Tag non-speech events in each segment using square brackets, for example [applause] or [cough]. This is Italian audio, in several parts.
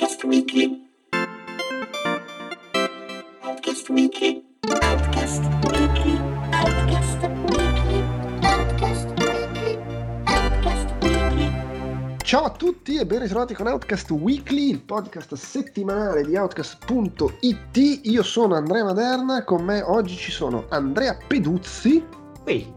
Outcast Weekly. Outcast Weekly. Outcast Weekly. Outcast Weekly. Outcast Weekly. Outcast Weekly. Ciao a tutti e ben ritrovati con Outcast Weekly, il podcast settimanale di Outcast.it. Io sono Andrea Maderna, con me oggi ci sono Andrea Peduzzi, Ehi,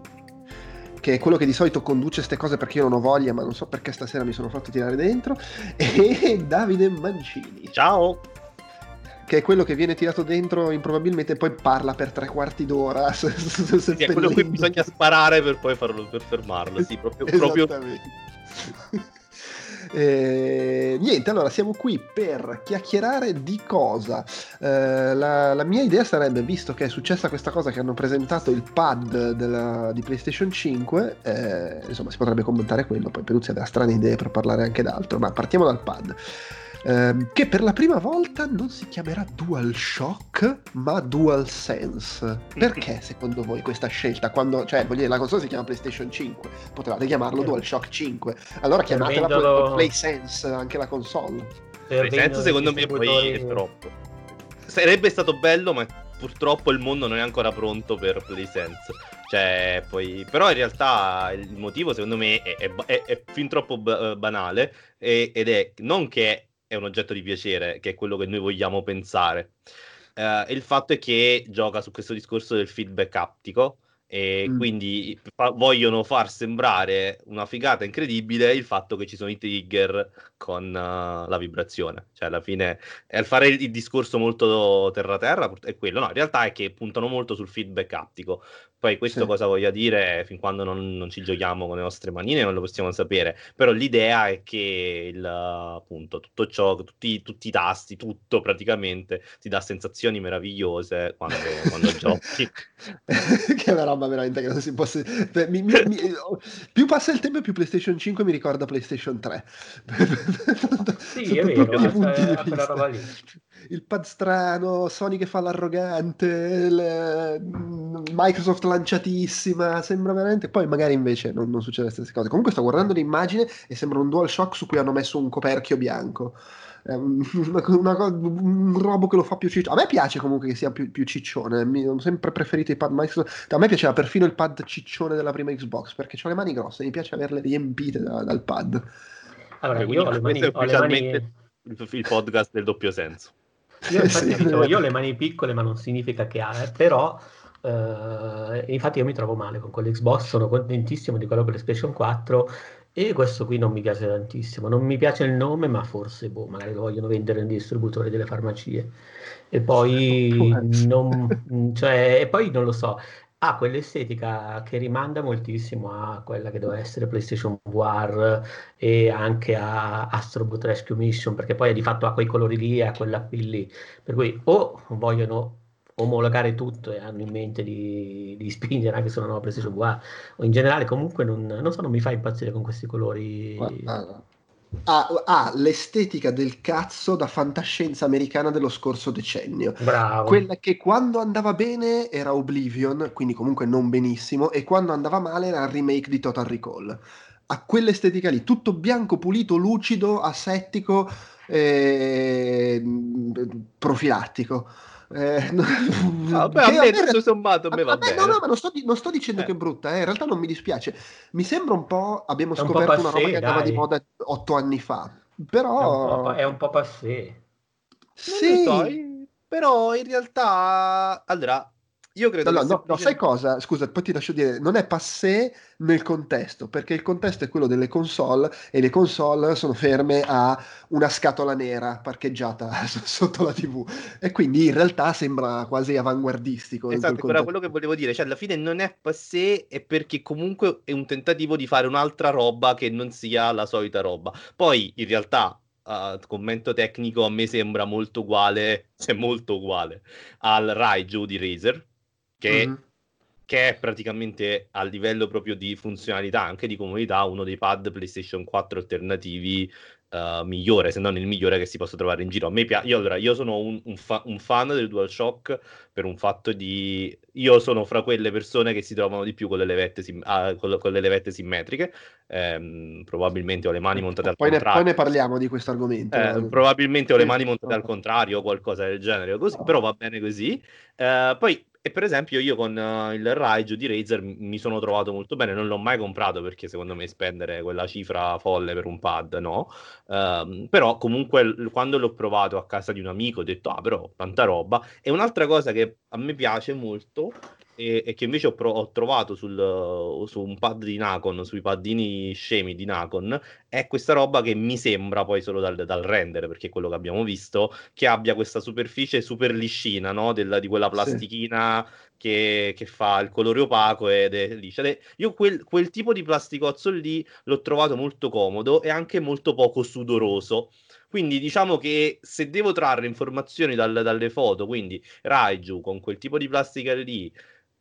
che è quello che di solito conduce queste cose perché io non ho voglia, ma non so perché stasera mi sono fatto tirare dentro, [laughs] e Davide Mancini, Ciao! che è quello che viene tirato dentro improbabilmente e poi parla per tre quarti d'ora. [laughs] Sì, è quello cui bisogna sparare per poi farlo, per fermarlo. Sì, proprio, proprio. Eh, niente, allora siamo qui per chiacchierare di cosa? Eh, la, la mia idea sarebbe, visto che è successa questa cosa che hanno presentato il pad della- di PlayStation 5, eh, insomma si potrebbe commentare quello, poi Peruzzi aveva strane idee per parlare anche d'altro, ma partiamo dal pad. Ehm, che per la prima volta non si chiamerà DualShock ma DualSense. Perché [laughs] secondo voi questa scelta? Quando, cioè, voglio dire, la console si chiama PlayStation 5, potevate chiamarlo Eh. DualShock 5. Allora chiamatela Play- PlaySense anche la console. per secondo me poi è troppo. Sarebbe stato bello, ma purtroppo il mondo non è ancora pronto per PlaySense. Cioè, poi... Però in realtà il motivo, secondo me, è, è- è- fin troppo ba- banale. e- ed è non che è un oggetto di piacere, che è quello che noi vogliamo pensare. Eh, il fatto è che gioca su questo discorso del feedback aptico. E Mm. quindi fa- vogliono far sembrare una figata incredibile il fatto che ci sono i trigger con uh, la vibrazione. Cioè, alla fine, è al fare il, il discorso molto terra-terra, è quello. No, in realtà è che puntano molto sul feedback aptico. Poi questo Sì. cosa voglia dire, fin quando non, non ci giochiamo con le nostre manine non lo possiamo sapere. Però l'idea è che il, appunto, tutto ciò, tutti, tutti i tasti, tutto praticamente ti dà sensazioni meravigliose quando, quando [laughs] giochi. [laughs] che è una roba veramente che non si può. mi- mi- mi- più passa il tempo, più PlayStation 5 mi ricorda PlayStation 3. [laughs] Sì, è vero, quella roba lì. Il pad strano, Sony che fa l'arrogante, il- mm, Microsoft lanciatissima, sembra veramente. Poi magari invece non, non succede le stesse cose. Comunque sto guardando l'immagine e sembra un DualShock su cui hanno messo un coperchio bianco. [laughs] Una, una un robo che lo fa più ciccione. A me piace comunque che sia più, più ciccione. Mi, ho sempre preferito i pad Microsoft. A me piaceva perfino il pad ciccione della prima Xbox perché ho le mani grosse. Mi piace averle riempite da- dal pad. Allora, Quindi io ho le mani, ho le mani, il podcast del doppio senso. Io [laughs] infatti Sì. dicevo, io ho le mani piccole, ma non significa che ha, eh, però eh, infatti io mi trovo male con quell'Xbox, sono contentissimo di quello PlayStation 4 e questo qui non mi piace tantissimo. Non mi piace il nome, ma forse boh, magari lo vogliono vendere nei distributori delle farmacie. E poi non, cioè, e poi non lo so. Ha quell'estetica che rimanda moltissimo a quella che doveva essere PlayStation VR e anche a Astro Boot Rescue Mission, perché poi di fatto ha quei colori lì e ha quell'appeal lì. Per cui o vogliono omologare tutto e hanno in mente di, di spingere anche sulla nuova PlayStation VR, o in generale comunque non, non so, non mi fa impazzire con questi colori. Guarda, Ha, ha l'estetica del cazzo da fantascienza americana dello scorso decennio. Bravo. Quella che quando andava bene era Oblivion, quindi comunque non benissimo, e quando andava male era il remake di Total Recall. Ha quell'estetica lì, tutto bianco, pulito, lucido, asettico, e... profilattico. Eh, Vabbè, [laughs] a me tutto sommato a me va a me-. No, no, ma non sto, non sto dicendo Eh. che è brutta, eh, in realtà non mi dispiace. Mi sembra un po'. Abbiamo È un po' scoperto una passé, roba che andava dai. di moda otto anni fa. È un Però. po', è un po' passé. Sì. Non lo so, però in realtà allora io credo No, che no, no, no, sai cosa? Scusa, poi ti lascio dire, non è passé nel contesto, perché il contesto è quello delle console e le console sono ferme a una scatola nera parcheggiata [laughs] sotto la TV e quindi in realtà sembra quasi avanguardistico. Esatto, però quello che volevo dire, cioè alla fine non è passé è perché comunque è un tentativo di fare un'altra roba che non sia la solita roba. Poi in realtà eh, commento tecnico a me sembra molto uguale, [laughs] cioè molto uguale al Raiju di Razer che Mhm. che che è praticamente a livello proprio di funzionalità, anche di comodità, uno dei pad PlayStation 4 alternativi uh, migliore, se non il migliore che si possa trovare in giro. A me piace, io, allora, io sono un, un, fa- un, fan del DualShock per un fatto di... Io sono fra quelle persone che si trovano di più con le levette, sim- ah, con, con le levette simmetriche, ehm, probabilmente ho le mani montate al poi contrario. Ne, poi ne parliamo di questo argomento. Eh, probabilmente ho le mani montate al contrario o qualcosa del genere, così, però va bene così. Uh, poi e per esempio io con uh, il Raiju di Razer mi sono trovato molto bene, non l'ho mai comprato perché secondo me spendere quella cifra folle per un pad no, uh, però comunque l- quando l'ho provato a casa di un amico ho detto ah però tanta roba. E un'altra cosa che a me piace molto e, e che invece ho, pro- ho trovato sul, su un pad di Nacon, sui paddini scemi di Nacon, è questa roba che mi sembra poi solo dal, dal render, perché è quello che abbiamo visto, che abbia questa superficie super liscina, no? Della, di quella plastichina sì. che, che, fa il colore opaco ed è liscia. Io quel, quel tipo di plasticozzo lì l'ho trovato molto comodo e anche molto poco sudoroso. Quindi diciamo che se devo trarre informazioni dal, dalle foto, quindi Raiju con quel tipo di plastica lì,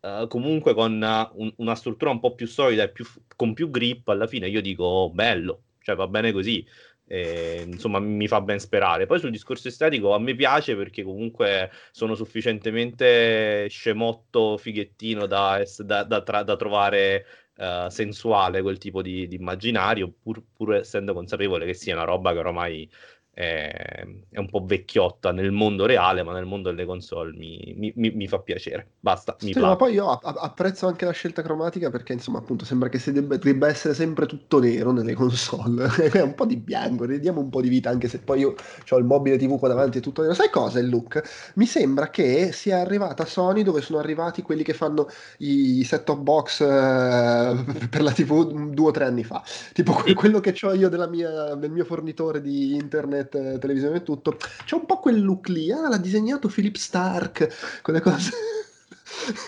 Uh, comunque con un, una struttura un po' più solida e più, con più grip, alla fine io dico oh, bello, cioè va bene così. E, insomma, mi fa ben sperare. Poi sul discorso estetico a me piace perché comunque sono sufficientemente scemotto, fighettino da, da, da, tra, da trovare uh, sensuale quel tipo di, di immaginario, pur, pur, essendo consapevole che sia una roba che ormai è, è, un po' vecchiotta nel mondo reale, ma nel mondo delle console mi, mi, mi, mi fa piacere. Basta, mi sì, ma poi io apprezzo anche la scelta cromatica perché, insomma, appunto, sembra che debba, debba, essere sempre tutto nero nelle [laughs] console. un po' di bianco, ridiamo un po' di vita, anche se poi io ho il mobile TV qua davanti e tutto nero. Sai cosa il look? Mi sembra che sia arrivata Sony dove sono arrivati quelli che fanno i set-top box eh, per la TV due o tre anni fa. Tipo quello che ho io mia, del mio fornitore di internet internet, televisione e tutto, c'è un po' quel look lì, ah, l'ha disegnato Philip Stark, quelle cose.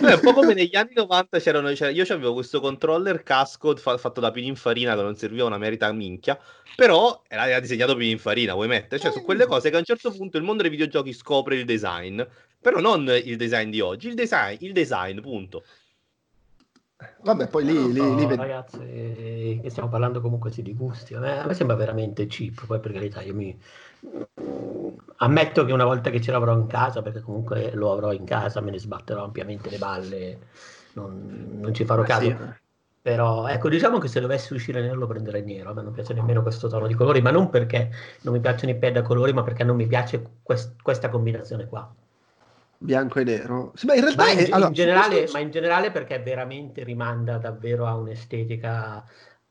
Beh, un po' come negli anni 90 c'erano, c'era, io avevo questo controller casco fa, fatto da Pininfarina che non serviva una merita minchia, però era, era disegnato Pininfarina, vuoi mettere? Cioè, su quelle cose che a un certo punto il mondo dei videogiochi scopre il design, però non il design di oggi, il design, il design punto. Vabbè, poi lì, lì, so, lì ragazzi, eh, stiamo parlando comunque sì, di gusti. A me, a me, sembra veramente cheap. Poi per carità, io mi ammetto che una volta che ce l'avrò in casa, perché comunque lo avrò in casa, me ne sbatterò ampiamente le balle, non, non ci farò eh, caso. sì. Però ecco, diciamo che se dovessi uscire nero lo prenderei nero. A me non piace nemmeno questo tono di colori, ma non perché non mi piacciono i pad a colori, ma perché non mi piace quest- questa combinazione qua bianco e nero. Sì, ma in realtà ma in, è, allora, in generale, questo... ma in generale perché veramente rimanda davvero a un'estetica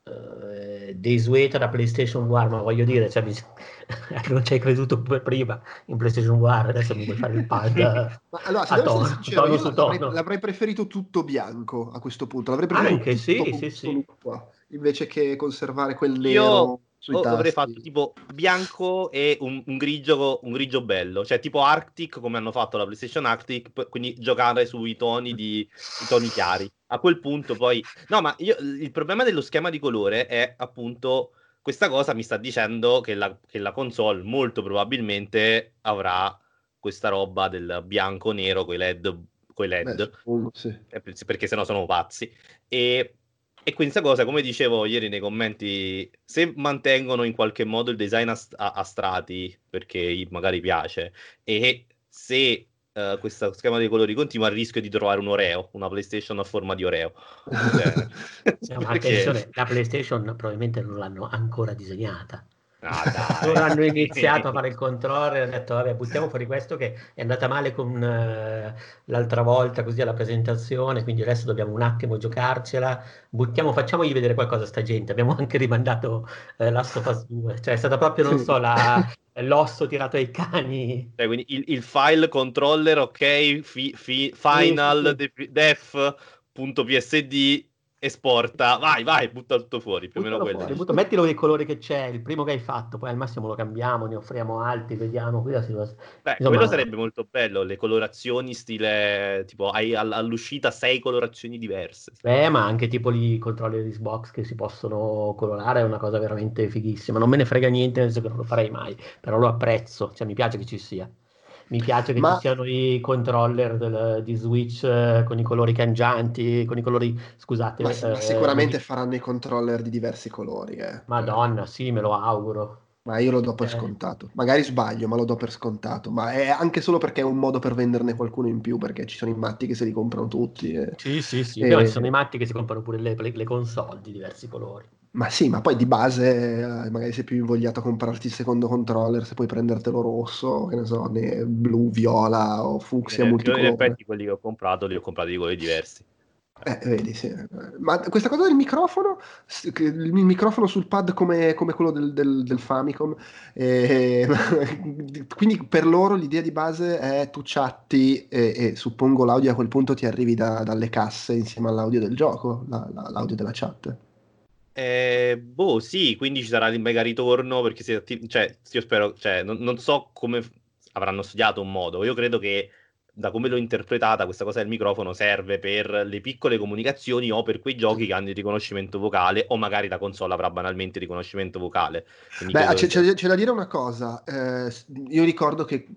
uh, desueta da PlayStation War, ma voglio dire, cioè, mi... [laughs] non ci hai creduto prima in PlayStation War, adesso mi vuoi fare il pad [laughs] ma allora, se a tono, sincero, tono su tono. L'avrei, l'avrei, preferito tutto bianco a questo punto, l'avrei preferito Anche sì, sì, sì. Qua, invece che conservare quel nero. Io sui tasti. avrei fatto tipo bianco e un, un, grigio, un grigio bello, cioè tipo Arctic come hanno fatto la PlayStation Arctic, quindi giocare sui toni, di, i toni chiari. A quel punto poi... No, ma io, il problema dello schema di colore è appunto questa cosa mi sta dicendo che la, che la console molto probabilmente avrà questa roba del bianco-nero con i LED, coi LED Beh, sì. perché sennò sono pazzi. E e questa cosa, come dicevo ieri nei commenti, se mantengono in qualche modo il design a, a strati, perché magari piace, e se uh, questo schema dei colori continua, il rischio di trovare un Oreo, una PlayStation a forma di Oreo. [laughs] no, ma attenzione, la PlayStation probabilmente non l'hanno ancora disegnata. Ah, [laughs] Loro hanno iniziato a [laughs] fare il controller e hanno detto vabbè buttiamo fuori questo che è andata male con uh, l'altra volta così alla presentazione quindi adesso dobbiamo un attimo giocarcela. Buttiamo facciamogli vedere qualcosa a sta gente. Abbiamo [laughs] anche rimandato uh, Last of Us 2 cioè è stata proprio non so la, l'osso tirato ai cani. Cioè, quindi il, il, file controller ok fi, fi, final sì, sì. def.psd esporta, vai, vai, butta tutto fuori, più o meno quello. Fuori, butta, mettilo dei colori che c'è, il primo che hai fatto, poi al massimo lo cambiamo, ne offriamo altri, vediamo. Qui si... Beh, Insomma, quello sarebbe molto bello, le colorazioni stile, tipo hai all'uscita sei colorazioni diverse. Beh, ma anche tipo i controller di Xbox che si possono colorare è una cosa veramente fighissima. Non me ne frega niente, nel senso che non lo farei mai, però lo apprezzo, cioè mi piace che ci sia. Mi piace che Ma- ci siano i controller del- di Switch eh, con i colori cangianti, con i colori, scusate, Ma, eh, sicuramente faranno i controller di diversi colori. eh. Madonna, sì, me lo auguro. Ma io lo do per Eh. scontato. Magari sbaglio, ma lo do per scontato. Ma è anche solo perché è un modo per venderne qualcuno in più, perché ci sono i matti che se li comprano tutti. eh. Sì, sì, sì. Eh, Però ci sono i matti che si comprano pure le- le console di diversi colori. Ma sì, ma poi di base eh, magari sei più invogliato a comprarti il secondo controller se puoi prendertelo rosso, che ne so, ne- blu, viola o fucsia Eh, io in multicolore. effetti quelli che ho comprato li ho comprati di colori diversi. Eh, vedi, sì. Ma questa cosa del microfono, il microfono sul pad come, come quello del, del- del Famicom, eh, [laughs] quindi per loro l'idea di base è tu chatti e, e suppongo l'audio a quel punto ti arrivi da- dalle casse insieme all'audio del gioco, la- la- l'audio della chat. Eh, boh, sì, quindi ci sarà il mega ritorno perché se cioè, io spero, cioè, non, non so come avranno studiato un modo. Io credo che da come l'ho interpretata, questa cosa del microfono serve per le piccole comunicazioni o per quei giochi che hanno il riconoscimento vocale, o magari la console avrà banalmente il riconoscimento vocale. Quindi Beh, c'è, c'è- c'è da dire una cosa, eh, io ricordo che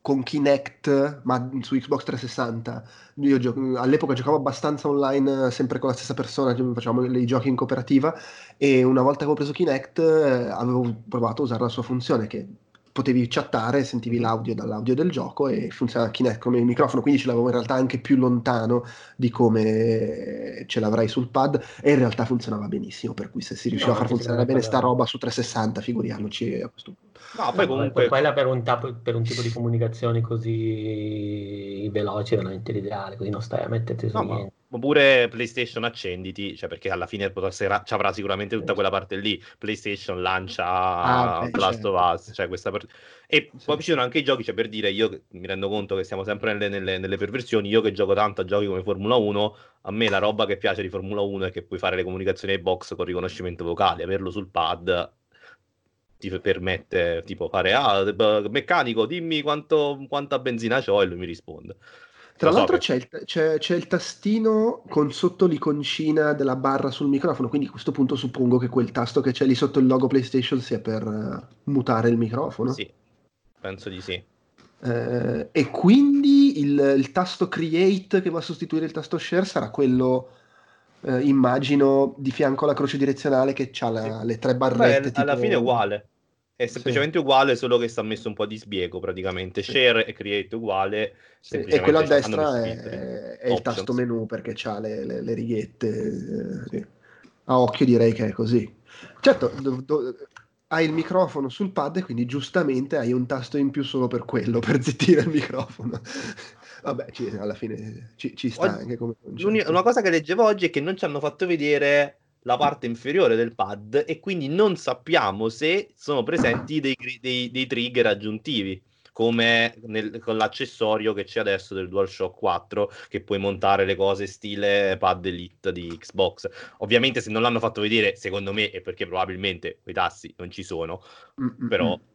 con Kinect, ma su Xbox 360, io gio- all'epoca giocavo abbastanza online, sempre con la stessa persona, facevamo i giochi in cooperativa, e una volta che avevo preso Kinect eh, avevo provato a usare la sua funzione, che potevi chattare, sentivi l'audio dall'audio del gioco e funzionava Kinect come il microfono, quindi ce l'avevo in realtà anche più lontano di come ce l'avrai sul pad, e in realtà funzionava benissimo, per cui se si riusciva No, a far funzionare bene sta roba su 360, figuriamoci a questo punto. No, poi comunque... quella per un, tapo- per un tipo di comunicazioni così veloci è veramente l'ideale, così non stai a metterti su No, niente. ma pure PlayStation accenditi, cioè perché alla fine potrà- ci avrà sicuramente tutta quella parte lì. PlayStation lancia Ah, The Last certo. of Us, cioè questa part- E Sì. poi ci sono anche i giochi, cioè per dire, io che mi rendo conto che siamo sempre nelle, nelle- nelle perversioni, io che gioco tanto a giochi come Formula 1, a me la roba che piace di Formula 1 è che puoi fare le comunicazioni ai box con riconoscimento vocale, averlo sul pad ti permette tipo fare ah meccanico dimmi quanto, quanta benzina c'ho e lui mi risponde Tra Lo so l'altro che- c'è, il, c'è- c'è il tastino con sotto l'iconcina della barra sul microfono, quindi a questo punto suppongo che quel tasto che c'è lì sotto il logo PlayStation sia per eh, mutare il microfono. sì penso di sì Eh, e quindi il, il tasto Create che va a sostituire il tasto Share sarà quello, eh, immagino, di fianco alla croce direzionale che ha le tre Beh, barrette. alla tipo- fine è uguale è semplicemente uguale solo che sta messo un po' di spiego praticamente Sì. share e create uguale Sì, e quello a destra è, è il tasto menu perché ha le, le- le righette. eh, sì. A occhio direi che è così. Certo, do- do- hai il microfono sul pad e quindi giustamente hai un tasto in più solo per quello, per zittire il microfono. [laughs] Vabbè, ci- alla fine ci, ci sta Oggi- anche come concetto. Una cosa che leggevo oggi è che non ci hanno fatto vedere la parte inferiore del pad e quindi non sappiamo se sono presenti dei, dei- dei trigger aggiuntivi come nel- con l'accessorio che c'è adesso del DualShock 4 che puoi montare le cose stile pad Elite di Xbox ovviamente se non l'hanno fatto vedere secondo me è perché probabilmente quei tassi non ci sono Mm, mm, però mm.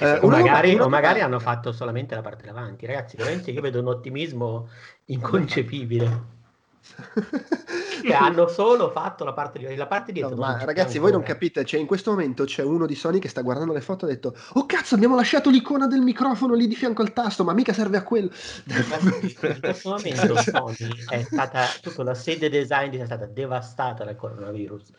Eh, O magari, o magari hanno fatto solamente la parte davanti. Ragazzi, veramente io vedo un ottimismo [laughs] inconcepibile. [laughs] Che hanno solo fatto la parte di la parte dietro. No, ma ragazzi, voi non ancora. capite, cioè in questo momento c'è uno di Sony che sta guardando le foto e ha detto "Oh cazzo, abbiamo lasciato l'icona del microfono lì di fianco al tasto, ma mica serve a quello". In questo momento [laughs] Sony è stata tutto la sede design è stata devastata dal coronavirus.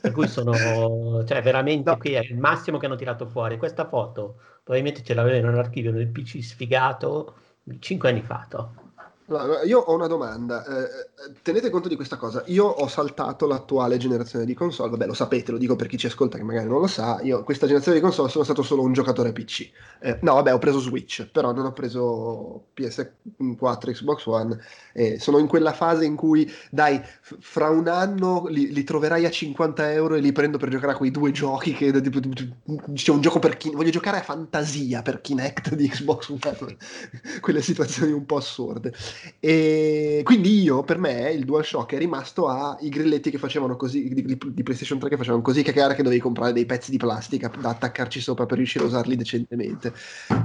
Per cui sono cioè veramente No. qui è il massimo che hanno tirato fuori. Questa foto probabilmente ce l'avevano nell'archivio del PC sfigato 5 anni fa. toh. Allora, io ho una domanda, eh, tenete conto di questa cosa, io ho saltato l'attuale generazione di console, vabbè lo sapete, lo dico per chi ci ascolta che magari non lo sa, io questa generazione di console sono stato solo un giocatore PC, Eh, no vabbè ho preso Switch, però non ho preso PS4, Xbox One, e sono in quella fase in cui dai, fra un anno li, li troverai a 50 euro e li prendo per giocare a quei due giochi che c'è un gioco per chi voglio giocare a fantasia per Kinect di Xbox One, [laughs] quelle situazioni un po' assurde. E quindi io, per me, il DualShock è rimasto ai grilletti che facevano così, di, di- di PlayStation 3 che facevano così, che era che dovevi comprare dei pezzi di plastica da attaccarci sopra per riuscire a usarli decentemente.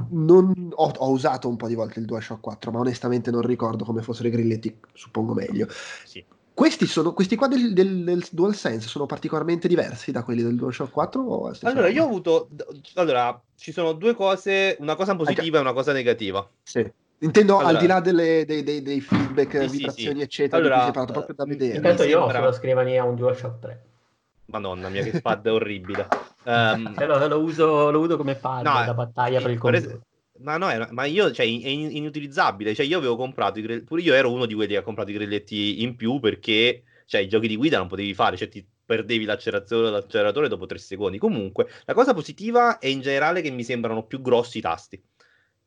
Non- ho, ho usato un po' di volte il DualShock 4, ma onestamente non ricordo come fossero i grilletti, suppongo meglio. sì. Questi, sono, questi qua del, del, del DualSense sono particolarmente diversi da quelli del DualShock 4? O è la stessa Allora, io ho avuto. Allora, ci sono due cose, una cosa positiva e una cosa negativa. Sì. Intendo Allora- al di là delle- dei, dei- dei feedback, Sì, vibrazioni, sì. eccetera, Allora, di cui si è parlato proprio da eh, vedere. Intanto io ho sembra- sulla scrivania un DualShock 3. Madonna mia, che pad orribile. Ehm, [laughs] E lo, lo uso, lo uso come pad No, da battaglia per il computer. Ma no, è- ma io, cioè, è in- inutilizzabile. Cioè, io avevo comprato i grill- pure io ero uno di quelli che ha comprato i grilletti in più perché, cioè, i giochi di guida non potevi fare, cioè, ti perdevi l'acceleratore, l'acceleratore dopo tre secondi. Comunque, la cosa positiva è in generale che mi sembrano più grossi i tasti.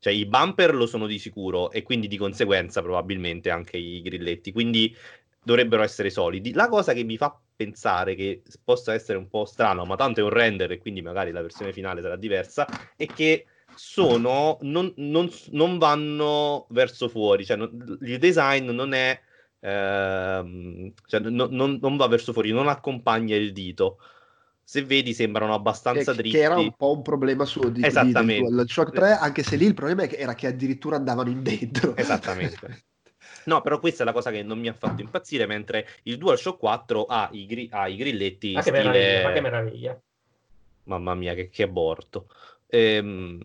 Cioè, i bumper lo sono di sicuro e quindi di conseguenza probabilmente anche i grilletti. Quindi dovrebbero essere solidi. La cosa che mi fa pensare che possa essere un po' strano, ma tanto è un render e quindi magari la versione finale sarà diversa, è che sono non, non- non vanno verso fuori, cioè non- il design non è ehm, cioè non, va verso fuori, non accompagna il dito. Se vedi sembrano abbastanza che, dritti. che era un po' un problema suo di, di, Esattamente. del DualShock 3, anche se lì il problema era che addirittura andavano in dentro. Esattamente. [laughs] No, però questa è la cosa che non mi ha fatto impazzire, mentre il DualShock 4 ha i, gri- ha i grilletti Ma che stile... meraviglia, ma che meraviglia. Mamma mia, che, che aborto. Ehm,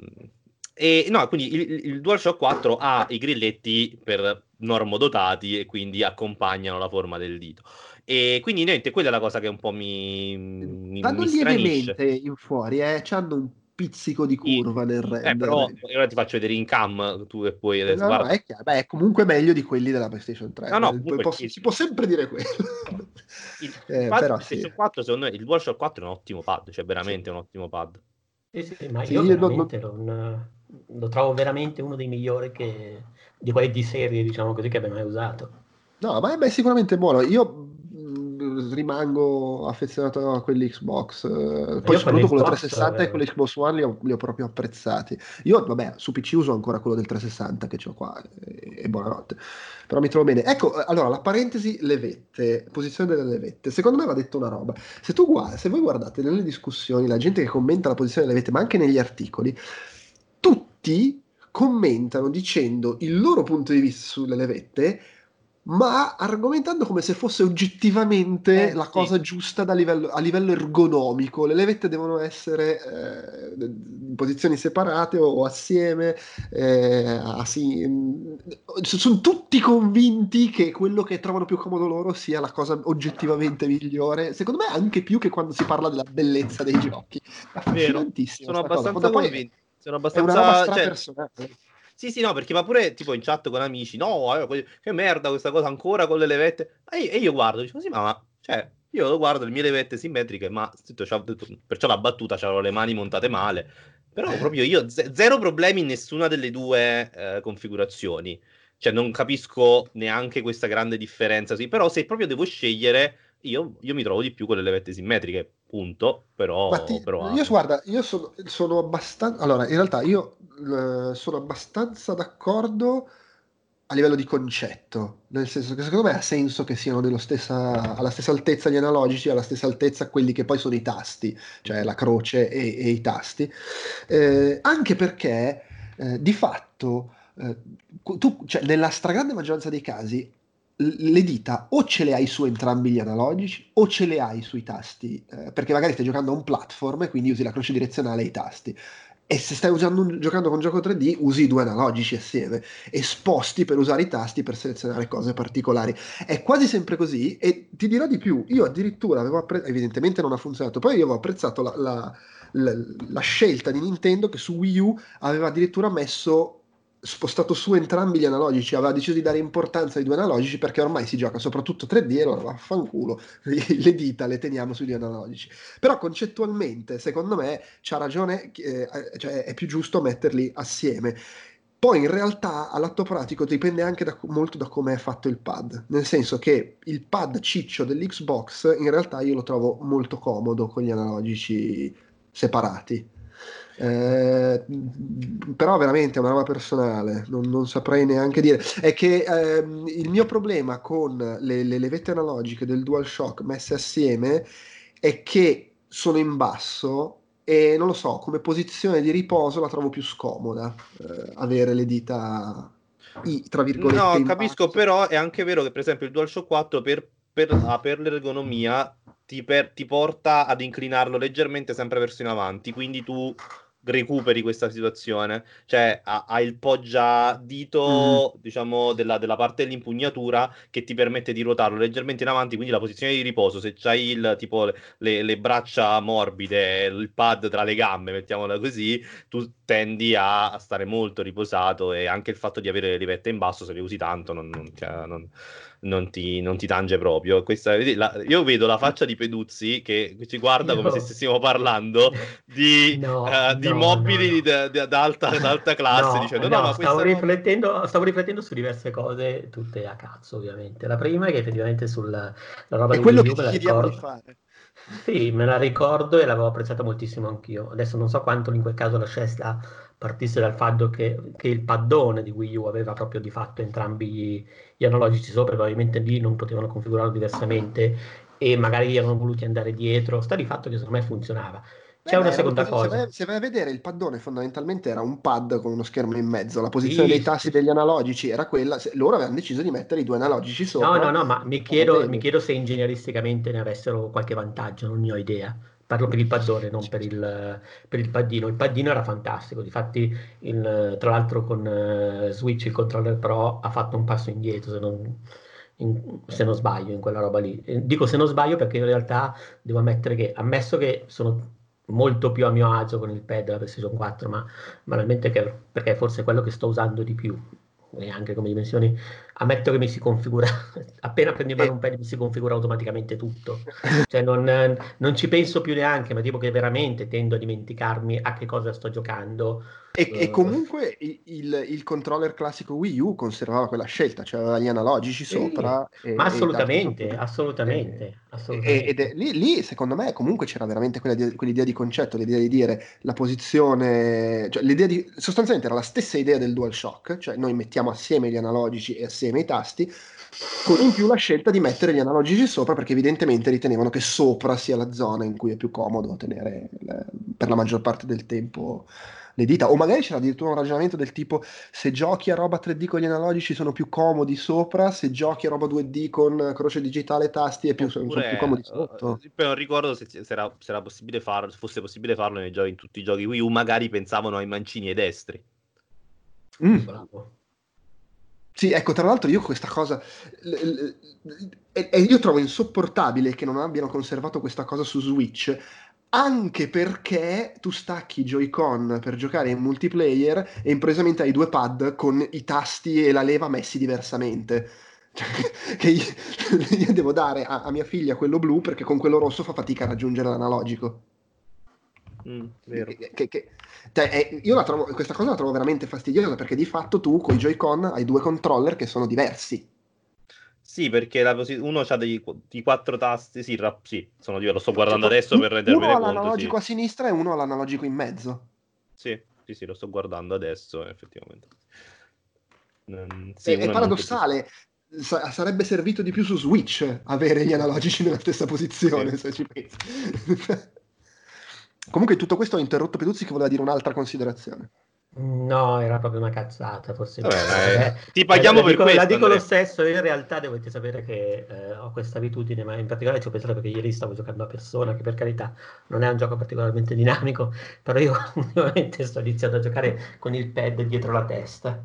e no, quindi il, il DualShock 4 ha i grilletti per normodotati e quindi accompagnano la forma del dito. E quindi niente, quella è la cosa che un po' mi, mi, Vanno mi lievemente in fuori, eh, hanno un pizzico di curva nel render. Eh, però ora ti faccio vedere in cam tu e poi No, no, guarda. è, chiaro. Beh, è comunque meglio di quelli della PlayStation 3. No, no, Eh, comunque posso- sì. si può sempre dire quello. [laughs] Il, Eh, pad però PlayStation sì. 4, secondo me, il DualShock 4 è un ottimo pad, cioè veramente un ottimo pad. Sì, sì, ma Sì, io io non- veramente non- lo trovo veramente uno dei migliori che, di quelli di serie, diciamo così, che abbia mai usato. No, ma è, ma è sicuramente buono. Io rimango affezionato a quelli Xbox. eh, Poi quelli soprattutto quello Xbox, 360 e eh, quelli Xbox One li ho, li ho proprio apprezzati. Io, vabbè, su PC uso ancora quello del 360 che ho qua, e, e buonanotte. Però mi trovo bene. Ecco, eh, allora, la parentesi levette, posizione delle levette. Secondo me va detto una roba. Se, tu guardi, se voi guardate nelle discussioni, la gente che commenta la posizione delle levette, ma anche negli articoli, tutti commentano dicendo il loro punto di vista sulle levette, ma argomentando come se fosse oggettivamente Eh, la sì. cosa giusta da livello- a livello ergonomico. Le levette devono essere eh, in posizioni separate o, o assieme. eh, assi- mm, sono tutti convinti che quello che trovano più comodo loro sia la cosa oggettivamente migliore. Secondo me, anche più che quando si parla della bellezza dei giochi. È affascinantissimo. Sono abbastanza convinto. Sono È una roba abbastanza... cioè, strapersonale. Sì, sì, no, perché ma pure tipo in chat con amici, no, eh, che merda questa cosa ancora con le levette. E io, e io guardo, dico, sì, ma, ma, cioè, io lo guardo, le mie levette simmetriche, ma c'ha- perciò la battuta c'avevo le mani montate male. Però proprio io, ze- zero problemi in nessuna delle due eh, configurazioni. Cioè, non capisco neanche questa grande differenza, sì, però se proprio devo scegliere, io, io mi trovo di più con le levette simmetriche, punto, però... Ti- però io guarda, io sono, sono abbastanza. Allora, in realtà io eh, sono abbastanza d'accordo a livello di concetto, nel senso che secondo me ha senso che siano stessa, alla stessa altezza gli analogici, alla stessa altezza quelli che poi sono i tasti, cioè la croce e, e i tasti, Eh, anche perché eh, di fatto eh, tu, cioè, nella stragrande maggioranza dei casi le dita o ce le hai su entrambi gli analogici o ce le hai sui tasti, eh, perché magari stai giocando a un platform e quindi usi la croce direzionale e i tasti. E se stai un- giocando con un gioco 3D, usi i due analogici assieme e sposti per usare i tasti per selezionare cose particolari. È quasi sempre così e ti dirò di più, io addirittura avevo apprezzato, evidentemente non ha funzionato, poi io avevo apprezzato la, la- la- la scelta di Nintendo che su Wii U aveva addirittura messo spostato su entrambi gli analogici, aveva deciso di dare importanza ai due analogici perché ormai si gioca soprattutto 3D e allora vaffanculo, le dita le teniamo sui due analogici. Però concettualmente, secondo me, c'ha ragione, eh, cioè è più giusto metterli assieme. Poi in realtà all'atto pratico dipende anche da- molto da come è fatto il pad, nel senso che il pad ciccio dell'Xbox in realtà io lo trovo molto comodo con gli analogici separati. Eh, però veramente è una roba personale, non, non saprei neanche dire. È che ehm, il mio problema con le, le levette analogiche del DualShock messe assieme è che sono in basso e non lo so, come posizione di riposo la trovo più scomoda eh, avere le dita i, tra virgolette. No, capisco, basso. però è anche vero che per esempio il DualShock 4 per, per, per l'ergonomia ti, per- ti porta ad inclinarlo leggermente sempre verso in avanti, quindi tu recuperi questa situazione. Cioè, ha, ha il poggia dito, Mm. diciamo, della, della parte dell'impugnatura che ti permette di ruotarlo leggermente in avanti, quindi la posizione di riposo, se c'hai il tipo le, le braccia morbide, il pad tra le gambe, mettiamola così, tu tendi a, a stare molto riposato e anche il fatto di avere le rivette in basso, se le usi tanto, non, non ti, non- non ti- non ti tange proprio. Questa, la- io vedo la faccia di Peduzzi che ci guarda come Io- se stessimo parlando di, [laughs] No, eh, di no, mobili no, no. di- di- d'alta, classe, No, dicendo no, no, ma stavo, questa no". riflettendo, stavo riflettendo su diverse cose, tutte a cazzo ovviamente. La prima è che effettivamente sulla la roba È di quello Wii che U la chiediamo di ricordo. fare. Sì, me la ricordo e l'avevo apprezzata moltissimo anch'io. Adesso non so quanto in quel caso la scelta partisse dal fatto che, che il paddone di Wii U aveva proprio di fatto entrambi gli, analogici sopra, probabilmente lì non potevano configurarlo diversamente e magari gli erano voluti andare dietro. Sta di fatto che secondo me funzionava. C'è Beh, una seconda cosa. Se vai, se vai a vedere il paddone, fondamentalmente era un pad con uno schermo in mezzo. La posizione Sì, dei tasti sì. degli analogici era quella. se- loro avevano deciso di mettere i due analogici No, sopra. no, no, ma mi chiedo, mi chiedo se ingegneristicamente ne avessero qualche vantaggio, non ne ho idea. Parlo per il paddone, non per il, per il paddino. Il paddino era fantastico, difatti il- tra l'altro con eh, Switch il controller Pro ha fatto un passo indietro, se non, in- se non sbaglio, in quella roba lì. Dico se non sbaglio perché in realtà devo ammettere che, ammesso che sono molto più a mio agio con il pad della PlayStation 4, ma banalmente perché forse è quello che sto usando di più, e anche come dimensioni, ammetto che mi si configura, [laughs] appena prendi in mano Eh. un pad mi si configura automaticamente tutto, cioè non, non ci penso più neanche, ma tipo che veramente tendo a dimenticarmi a che cosa sto giocando. E, e Eh, comunque il, il controller classico Wii U conservava quella scelta, cioè aveva gli analogici Sì, sopra. e- ma e assolutamente, tasti sopra. assolutamente, E- assolutamente. ed è, lì, lì, secondo me, comunque c'era veramente quella quell'idea di concetto, l'idea di dire la posizione, cioè l'idea di, sostanzialmente era la stessa idea del DualShock, cioè noi mettiamo assieme gli analogici e assieme i tasti, con in più la scelta di mettere gli analogici sopra perché evidentemente ritenevano che sopra sia la zona in cui è più comodo tenere le- per la maggior parte del tempo le dita. O magari c'era addirittura un ragionamento del tipo se giochi a roba 3D con gli analogici sono più comodi sopra, se giochi a roba 2D con croce digitale e tasti è più, Oppure, più comodi eh, sotto. poi non ricordo se, se era, se era possibile farlo, se fosse possibile farlo nei giochi, in tutti i giochi Wii U, magari pensavano ai mancini ai destri. Mm. Bravo. Sì, ecco, tra l'altro io questa cosa... l- l- E, io trovo insopportabile che non abbiano conservato questa cosa su Switch, anche perché tu stacchi Joy-Con per giocare in multiplayer e improvvisamente hai due pad con i tasti e la leva messi diversamente. [laughs] Cioè, che io, [laughs] io devo dare a, a mia figlia quello blu perché con quello rosso fa fatica a raggiungere l'analogico. Mm, vero. Che- che- che- cioè, è- io la trovo, questa cosa la trovo veramente fastidiosa perché di fatto tu con i Joy-Con hai due controller che sono diversi. Sì, perché la uno ha dei, dei quattro tasti, sì, ra- sì, sono diversi, lo sto guardando Cioè, adesso per uno ha conto, l'analogico sì. a sinistra e uno ha l'analogico in mezzo. Sì, sì, sì, lo sto guardando adesso, effettivamente. Mm, sì, è, uno paradossale. Sa- sarebbe servito di più su Switch avere gli analogici nella stessa posizione, Sì. se ci pensi. Comunque, tutto questo ho interrotto Peduzzi che voleva dire un'altra considerazione. No, era proprio una cazzata, forse. Vabbè, Eh, ti paghiamo la per dico, questo, La dico lo Andrea. stesso, io in realtà dovete sapere che eh, ho questa abitudine, ma in particolare ci ho pensato perché ieri stavo giocando a persona, che per carità non è un gioco particolarmente [laughs] dinamico, però io [laughs] ultimamente sto iniziando a giocare con il pad dietro la testa.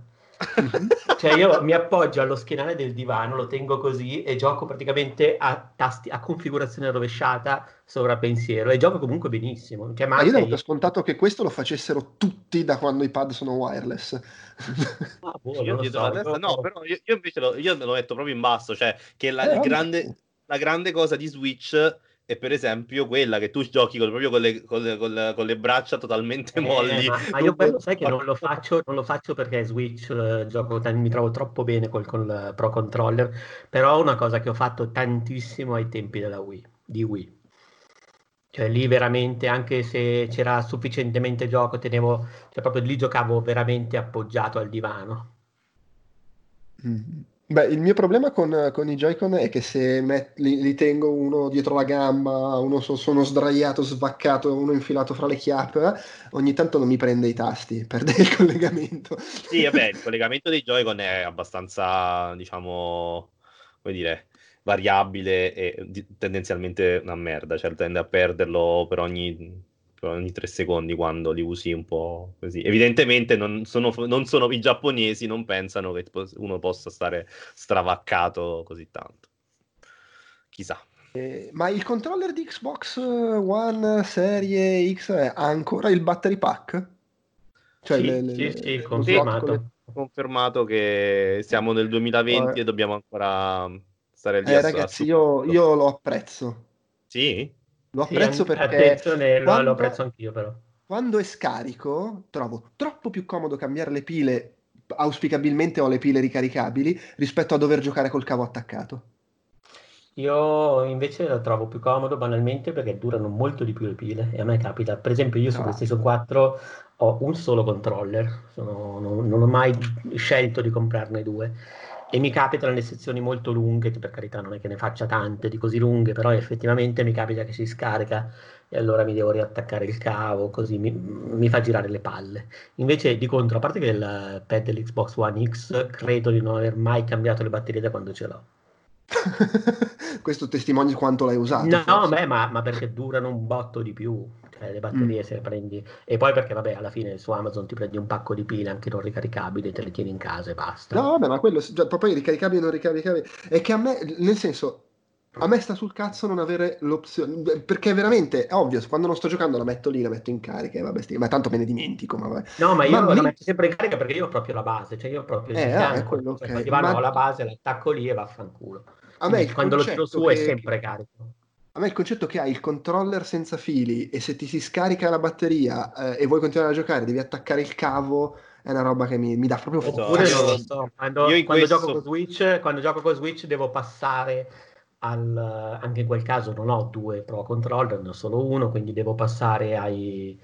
Cioè io mi appoggio allo schienale del divano, lo tengo così e gioco praticamente a tasti, a configurazione rovesciata sopra pensiero e gioco comunque benissimo. Cioè, ma Ma io davo per scontato che questo lo facessero tutti da quando i pad sono wireless. Ah, boh, Io dietro so, la testa, no, però io, io invece lo, io me lo metto proprio in basso, cioè che la, Eh, grande, la grande cosa di Switch è per esempio quella che tu giochi col- proprio con le, con le- con le- con le braccia totalmente Eh, molli. ma, ma io quello sai che non lo faccio, non lo faccio perché Switch eh, gioco, mi trovo troppo bene col, col Pro Controller, però è una cosa che ho fatto tantissimo ai tempi della Wii, di Wii. Cioè lì veramente, anche se c'era sufficientemente gioco, tenevo, cioè proprio lì giocavo veramente appoggiato al divano. Mm. Beh, il mio problema con, con i Joy-Con è che se met- li, li tengo uno dietro la gamba, uno so- sono sdraiato, svaccato, uno infilato fra le chiappe, ogni tanto non mi prende i tasti, perde [laughs] il collegamento. Sì, vabbè, il collegamento dei Joy-Con è abbastanza, diciamo, come dire, variabile e di- tendenzialmente una merda, cioè tende a perderlo per ogni, ogni tre secondi quando li usi un po' così. Evidentemente non sono, non sono i giapponesi, non pensano che uno possa stare stravaccato così tanto. Chissà. Eh, ma il controller di Xbox One Serie X ha ancora il battery pack? Cioè, sì, le, le, sì, sì, confermato. confermato che siamo nel 2020 eh. e dobbiamo ancora stare lì. Eh, ragazzi, io, io, lo apprezzo. Sì? Lo apprezzo sì, perché... Attenzione, quando, lo apprezzo anch'io però. Quando è scarico, trovo troppo più comodo cambiare le pile, auspicabilmente ho le pile ricaricabili, rispetto a dover giocare col cavo attaccato. Io invece la trovo più comodo banalmente perché durano molto di più le pile e a me capita, per esempio io su no. PlayStation 4 ho un solo controller, sono, non, non, ho mai scelto di comprarne due e mi capita nelle sezioni molto lunghe, che per carità non è che ne faccia tante di così lunghe, però effettivamente mi capita che si scarica e allora mi devo riattaccare il cavo, così mi, mi fa girare le palle. Invece di contro, a parte che il pad dell'Xbox One X credo di non aver mai cambiato le batterie da quando ce l'ho [laughs] Questo testimonia quanto l'hai usato. No, beh, ma, ma, perché durano un botto di più. Cioè, le batterie mm. se le prendi. E poi perché, vabbè, alla fine su Amazon ti prendi un pacco di pile anche non ricaricabili, te le tieni in casa e basta. No, vabbè, ma quello, cioè, poi ricaricabili e non ricaricabili. È che a me, nel senso, a me sta sul cazzo non avere l'opzione perché veramente è ovvio quando non sto giocando la metto lì la metto in carica vabbè sti... ma tanto me ne dimentico ma vabbè. no ma io ma la metto sempre in carica perché io ho proprio la base cioè io ho proprio eh, ah, quello, cioè, okay. ma... ho la base l'attacco lì e vaffanculo a me quando lo tiro su che... è sempre carico a me il concetto che hai il controller senza fili e se ti si scarica la batteria eh, e vuoi continuare a giocare devi attaccare il cavo è una roba che mi, mi dà proprio fuoco. Oppure non lo so, quando, quando, questo... gioco con Switch, quando gioco con Switch devo passare al, anche in quel caso non ho due Pro Controller, ne ho solo uno, quindi devo passare ai,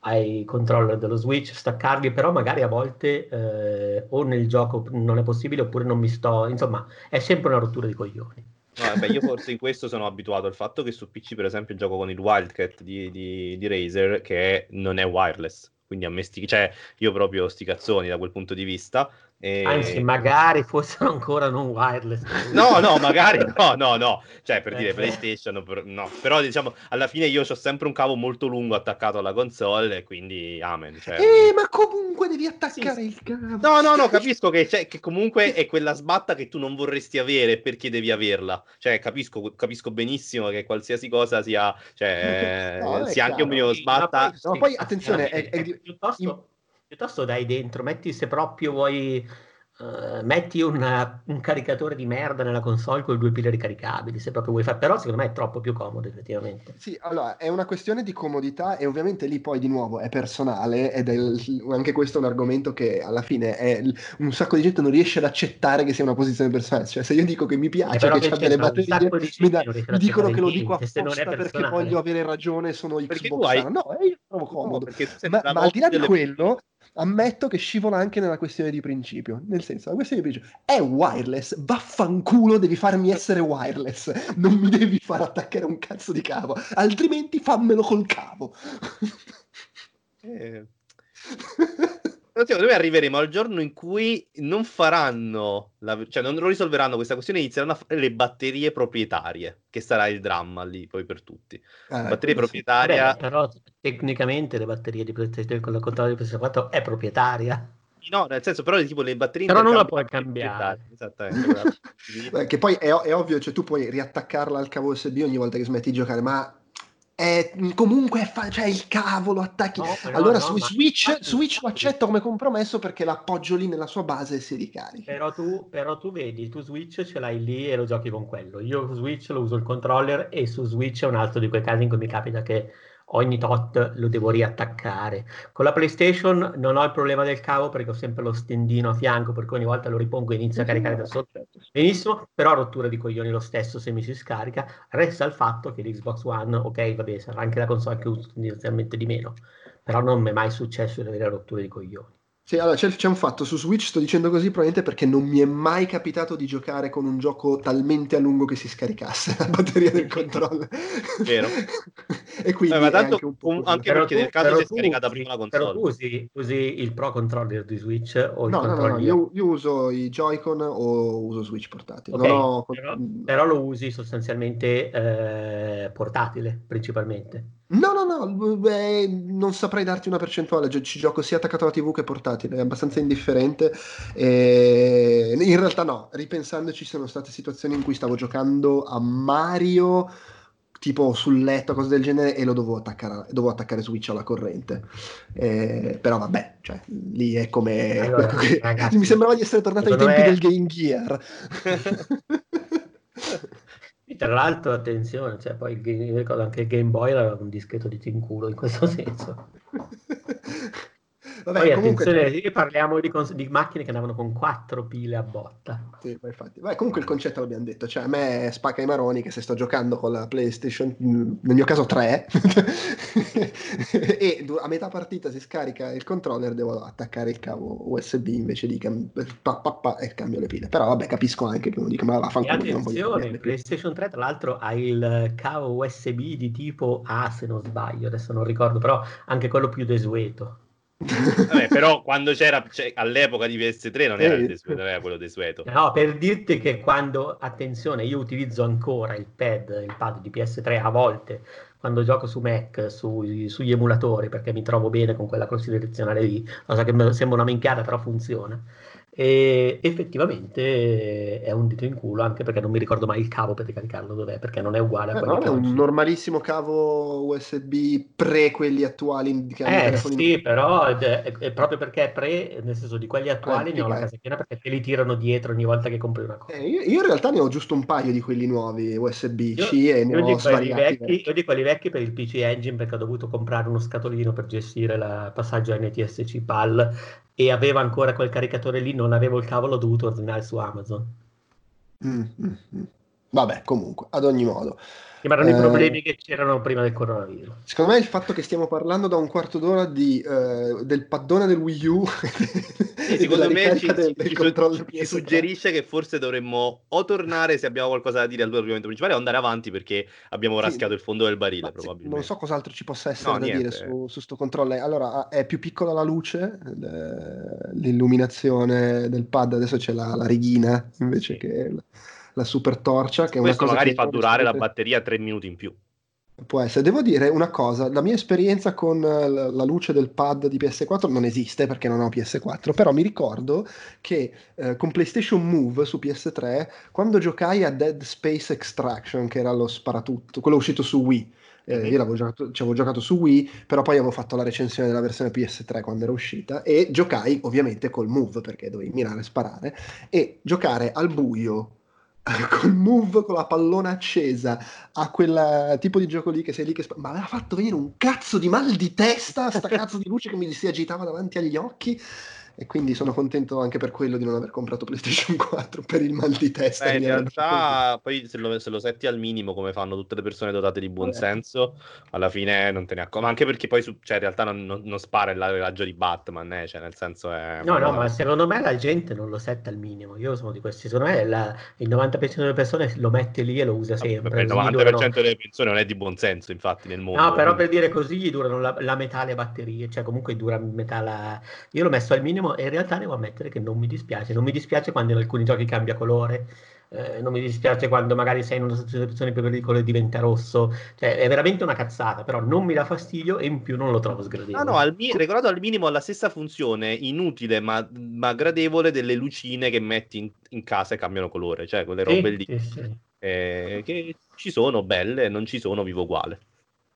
ai controller dello Switch, staccarli, però magari a volte eh, o nel gioco non è possibile oppure non mi sto, insomma, è sempre una rottura di coglioni. No, vabbè, io forse in questo sono abituato al fatto che su PC, per esempio, gioco con il Wildcat di, di, di Razer, che non è wireless. Quindi a me sti... cioè, io proprio sti cazzoni da quel punto di vista. E... Anzi, magari fossero ancora non wireless. No, no, magari no, no, no. Cioè, per eh, dire PlayStation, per... no. Però diciamo, alla fine io ho sempre un cavo molto lungo attaccato alla console e quindi amen. Cioè... Eh, ma comunque devi attaccare sì, il cavo. No, no, no, capisco che, cioè, che, comunque è quella sbatta che tu non vorresti avere perché devi averla. Cioè, capisco, capisco benissimo che qualsiasi cosa sia, cioè, no, sia anche un minimo sbatta. Sì, no, poi attenzione, è, è, è, piuttosto piuttosto dai dentro, metti se proprio vuoi Uh, metti una, un caricatore di merda nella console con due pile ricaricabili se proprio vuoi fare però secondo me è troppo più comodo effettivamente. Sì allora è una questione di comodità e ovviamente lì poi di nuovo è personale ed è il, anche questo è un argomento che alla fine è, un sacco di gente non riesce ad accettare che sia una posizione personale. Cioè se io dico che mi piace che, che c'è delle batterie mi, da, mi dicono che lo dico apposta perché voglio avere ragione sono Xbox hai... no eh, io trovo comodo. no, ma, ma al di là di quello ammetto che scivola anche nella questione di principio. Nel senso, la questione di principio è wireless, vaffanculo, devi farmi essere wireless, non mi devi far attaccare un cazzo di cavo, altrimenti fammelo col cavo. eh. [laughs] Secondo me arriveremo al giorno in cui non faranno, la, cioè non risolveranno questa questione inizieranno a fare le batterie proprietarie, che sarà il dramma lì poi per tutti. Ah, batterie proprietarie. Vabbè, però tecnicamente le batterie di PlayStation con la controllo di PlayStation 4 è proprietaria. No, nel senso, però tipo le batterie Però non la puoi cambiare. Esattamente. [laughs] che poi è, è, ovvio, cioè tu puoi riattaccarla al cavo USB ogni volta che smetti di giocare, ma è, comunque fa, cioè il cavolo attacchi. No, allora no, su Switch, ma... Switch lo accetto come compromesso perché l'appoggio lì nella sua base e si ricarica. Però tu, però tu vedi tu Switch ce l'hai lì e lo giochi con quello. Io su Switch lo uso il controller e su Switch è un altro di quei casi in cui mi capita che ogni tot lo devo riattaccare. Con la PlayStation non ho il problema del cavo perché ho sempre lo stendino a fianco, per cui ogni volta lo ripongo e inizia a caricare da sotto. Benissimo, però rottura di coglioni lo stesso se mi si scarica. Resta il fatto che l'Xbox One, ok, va bene, sarà anche la console che uso tendenzialmente di meno, però non mi è mai successo di avere rotture di coglioni. Sì, allora c'è, c'è, un fatto su Switch, sto dicendo così probabilmente perché non mi è mai capitato di giocare con un gioco talmente a lungo che si scaricasse la batteria del [laughs] controller. Vero. e quindi eh, ma tanto, anche, un anche perché tu, nel caso si è scaricata prima la console. Però tu usi, usi, il Pro Controller di Switch o il no, no, no, no, io, io uso i Joy-Con o uso Switch portatile. Okay, ho... però, però, lo usi sostanzialmente eh, portatile, principalmente. No, no, no, beh, non saprei darti una percentuale, ci gioco sia attaccato alla TV che portatile, è abbastanza indifferente. E in realtà no, ripensandoci sono state situazioni in cui stavo giocando a Mario tipo sul letto, cose del genere, e lo dovevo attaccare, dovevo attaccare Switch alla corrente. Eh, però vabbè, cioè, lì è come... [laughs] Allora, ragazzi, Mi sembrava di essere tornato ai tempi me- del Game Gear. [laughs] [laughs] E Tra l'altro, attenzione, cioè, poi ricordo anche il Game Boy era un dischetto di tinculo in questo [laughs] senso. [laughs] Vabbè, poi comunque... attenzione, parliamo di, cons- di macchine che andavano con quattro pile a botta. Sì, ma infatti. Beh, comunque il concetto l'abbiamo detto, cioè a me spacca i maroni che se sto giocando con la PlayStation, nel mio caso 3, [laughs] e a metà partita si scarica il controller, devo attaccare il cavo USB invece di cam- pa, pa, pa, e cambio le pile. Però vabbè, capisco anche che uno dica, ma non voglio attenzione, pile. PlayStation 3 tra l'altro ha il cavo USB di tipo A se non sbaglio, adesso non ricordo, però anche quello più desueto. Vabbè, però quando c'era cioè, all'epoca di PS3 non era, Eh. desueto, non era quello desueto. No, per dirti che quando, attenzione, io utilizzo ancora il pad, il pad di PS3 a volte quando gioco su Mac, sui- sugli emulatori, perché mi trovo bene con quella corsia direzionale lì, cosa che sembra una minchiata, però funziona. E effettivamente è un dito in culo, anche perché non mi ricordo mai il cavo per ricaricarlo dov'è, perché non è uguale a Eh, quello no, che è un oggi. normalissimo cavo USB pre quelli attuali che Eh telefoni- sì, però è, è- è proprio perché è pre, nel senso di quelli attuali ne ho la casa piena perché te li tirano dietro ogni volta che compri una cosa. Eh, io, io in realtà ne ho giusto un paio di quelli nuovi USB-C Io- e ne Io ho svariati vecchi, io di quelli vecchi per il PC Engine perché ho dovuto comprare uno scatolino per gestire il passaggio NTSC PAL e avevo ancora quel caricatore lì, non avevo il cavo, l'ho dovuto ordinare su Amazon. Mm, mm, mm. Vabbè, comunque, ad ogni modo. Che erano Eh, i problemi che c'erano prima del coronavirus. Secondo me il fatto che stiamo parlando da un quarto d'ora di, eh, del paddone del Wii U Sì, [laughs] secondo me ci, del, ci- del ci- controller ci PS3. suggerisce che forse dovremmo o tornare se abbiamo qualcosa da dire al tuo argomento principale o andare avanti perche abbiamo Sì. raschiato il fondo del barile Ma probabilmente. non so cos'altro ci possa essere No, da niente. dire su, su sto controller. Allora, è più piccola la luce, l'illuminazione del pad, adesso c'è la, la righina invece Sì. che la, super torcia, che Questo magari fa durare la batteria tre minuti in più. Può essere. Devo dire una cosa, la mia esperienza con eh, la, luce del pad di PS4 non esiste perché non ho PS4, però mi ricordo che eh, con PlayStation Move su PS3, quando giocai a Dead Space Extraction, che era lo sparatutto, quello uscito su Wii, eh, Mhm. io l'avevo giocato, ci avevo giocato su Wii, però poi avevo fatto la recensione della versione PS3 quando era uscita e giocai ovviamente col Move perché dovevi mirare e sparare e giocare al buio [laughs] col Move con la pallona accesa a quel tipo di gioco lì che sei lì che sp- ma aveva fatto venire un cazzo di mal di testa sta cazzo di luce che mi si agitava davanti agli occhi e quindi sono contento anche per quello di non aver comprato PlayStation [laughs] 4 per il mal di testa Beh, in realtà, poi se lo, se lo setti al minimo, come fanno tutte le persone dotate di buon Vabbè. senso, alla fine non te ne accorgi. Ma anche perché poi, su- cioè, in realtà non, non- non spara il raggio di Batman, eh, cioè, nel senso è... No, no, ma secondo me la gente non lo setta al minimo. Io sono di questi. Secondo me la- il 90% delle persone lo mette lì e lo usa sempre. Il così 90% durano- delle persone non è di buon senso, infatti, nel mondo. No, però per quindi- dire così gli durano la, la metà le batterie, cioè comunque dura metà la... Io l'ho messo al minimo e in realtà devo ammettere che non mi dispiace. Non mi dispiace quando in alcuni giochi cambia colore, eh, non mi dispiace quando magari sei in una situazione più pericola e diventa rosso. Cioè è veramente una cazzata, però non mi dà fastidio e in più non lo trovo sgradevole. Ah no, al mi- ricordato al minimo ha la stessa funzione inutile ma, ma gradevole delle lucine che metti in, in casa e cambiano colore, cioè quelle Sì, robe lì sì, sì. eh, che ci sono belle, non ci sono, vivo uguale.